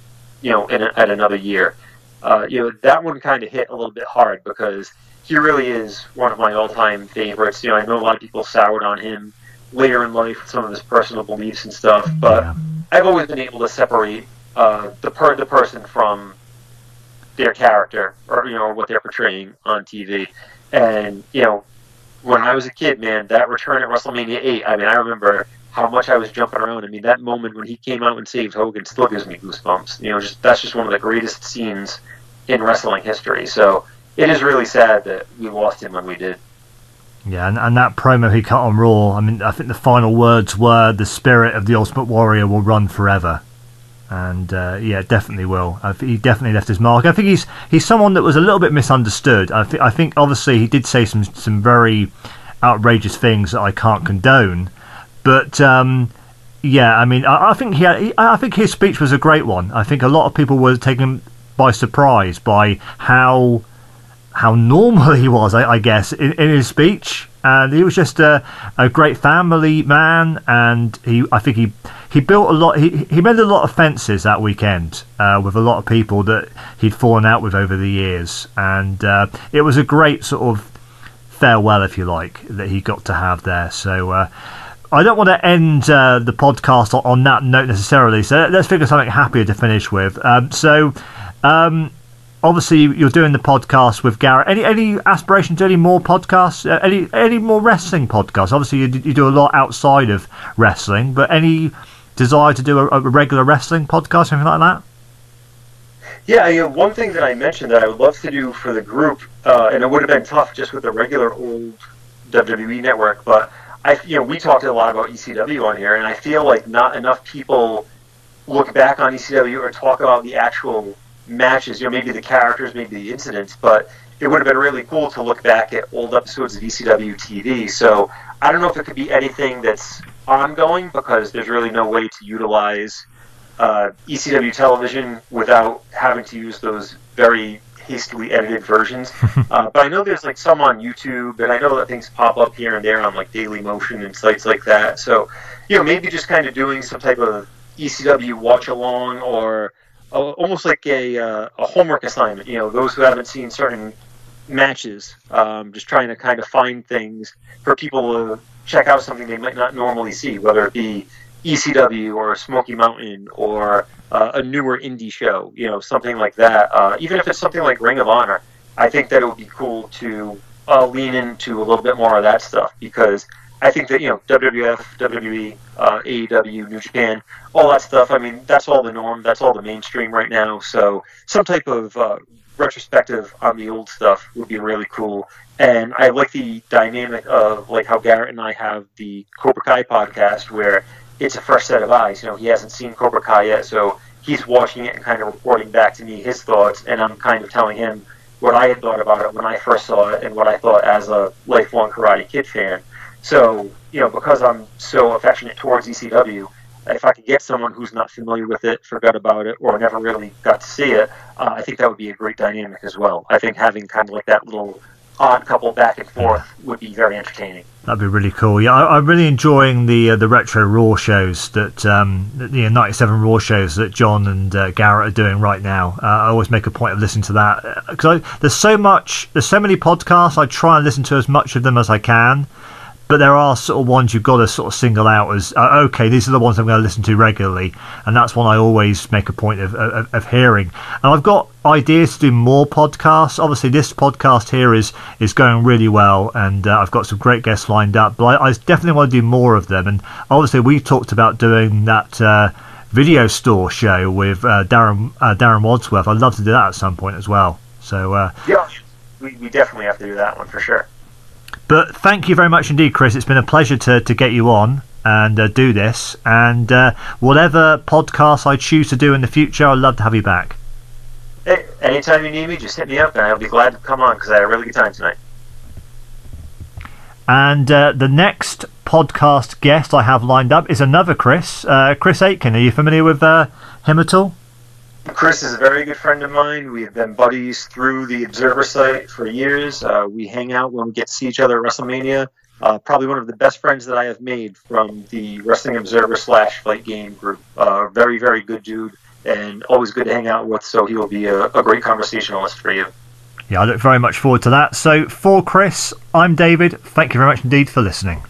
B: you know, in a, at another year. Uh, you know, that one kind of hit a little bit hard because he really is one of my all-time favorites. You know, I know a lot of people soured on him later in life with some of his personal beliefs and stuff, but. I've always been able to separate uh, the per the person from their character or you know what they're portraying on TV. And you know, when I was a kid, man, that return at WrestleMania eight. I mean, I remember how much I was jumping around. I mean, that moment when he came out and saved Hogan still gives me goosebumps. You know, just that's just one of the greatest scenes in wrestling history. So it is really sad that we lost him when we did.
A: Yeah, and, and that promo he cut on Raw, I mean, I think the final words were, the spirit of the Ultimate Warrior will run forever. And uh, yeah, definitely will. He definitely left his mark. I think he's he's someone that was a little bit misunderstood. I, th- I think obviously he did say some some very outrageous things that I can't condone, but um, yeah, I mean, I, I think he, had, he, I think his speech was a great one. I think a lot of people were taken by surprise by how how normal he was, I, I guess, in, in, his speech. And he was just a, a great family man, and he I think he he built a lot. He he made a lot of fences that weekend uh, with a lot of people that he'd fallen out with over the years, and uh, it was a great sort of farewell, if you like, that he got to have there. So. Uh, I don't want to end uh, the podcast on, on, that note necessarily, so let's figure something happier to finish with. Um, so, um, obviously you're doing the podcast with Garrett. Any any aspiration to any more podcasts? Uh, any any more wrestling podcasts? Obviously you, you do a lot outside of wrestling, but any desire to do a, a regular wrestling podcast, anything like that?
B: Yeah, you know, one thing that I mentioned that I would love to do for the group, uh, and it would have been tough just with the regular old WWE network, but I, you know, we talked a lot about ECW on here, and I feel like not enough people look back on ECW or talk about the actual matches, you know, maybe the characters, maybe the incidents, but it would have been really cool to look back at old episodes of ECW TV. So I don't know if it could be anything that's ongoing because there's really no way to utilize uh, ECW television without having to use those very hastily edited versions. uh, but I know there's like some on YouTube, and I know that things pop up here and there on like Daily Motion and sites like that. So, you know, maybe just kind of doing some type of ECW watch along or almost like a, uh, a homework assignment. You know, those who haven't seen certain matches, um, just trying to kind of find things for people to check out something they might not normally see, whether it be ECW or Smoky Mountain or uh, a newer indie show, you know, something like that. Uh, even if it's something like Ring of Honor, I think that it would be cool to uh, lean into a little bit more of that stuff because I think that you know WWF, WWE, uh, AEW, New Japan, all that stuff. I mean, that's all the norm. That's all the mainstream right now. So some type of uh, retrospective on the old stuff would be really cool. And I like the dynamic of like how Garrett and I have the Cobra Kai podcast where it's a fresh set of eyes. You know, he hasn't seen Cobra Kai yet, so he's watching it and kind of reporting back to me his thoughts, and I'm kind of telling him what I had thought about it when I first saw it and what I thought as a lifelong Karate Kid fan. So, you know, because I'm so affectionate towards ECW, if I could get someone who's not familiar with it, forgot about it, or never really got to see it, uh, I think that would be a great dynamic as well. I think having kind of like that little odd couple back and forth would be very entertaining.
A: That'd be really cool. Yeah, I, am really enjoying the uh, the retro Raw shows that um, the '97 Raw shows that John and uh, Garrett are doing right now. Uh, I always make a point of listening to that because uh, there's so much, there's so many podcasts. I try and listen to as much of them as I can but there are sort of ones you've got to sort of single out as uh, okay these are the ones i'm going to listen to regularly and that's one i always make a point of, of, of, hearing. And i've got ideas to do more podcasts. Obviously this podcast here is is going really well and uh, i've got some great guests lined up but I, I, definitely want to do more of them. And obviously we talked about doing that uh, video store show with uh, darren uh, darren wadsworth. I'd love to do that at some point as well. So
B: uh, yeah we, we definitely have to do that one for sure
A: but thank you very much indeed, Chris. It's been a pleasure to, to get you on and uh, do this. And uh, whatever podcast I choose to do in the future, I'd love to have you back.
B: Hey, anytime you need me, just hit me up and I'll be glad to come on because I had a really good time tonight.
A: And uh, the next podcast guest I have lined up is another Chris, uh, Chris Aitken. Are you familiar with uh, him at all?
B: Chris is a very good friend of mine. We have been buddies through the Observer site for years. Uh, we hang out when we get to see each other at WrestleMania. Uh, probably one of the best friends that I have made from the Wrestling Observer slash Fight Game group. Uh, very, very good dude, and always good to hang out with. So he will be a, a great conversationalist for you.
A: Yeah, I look very much forward to that. So for Chris, I'm David. Thank you very much indeed for listening.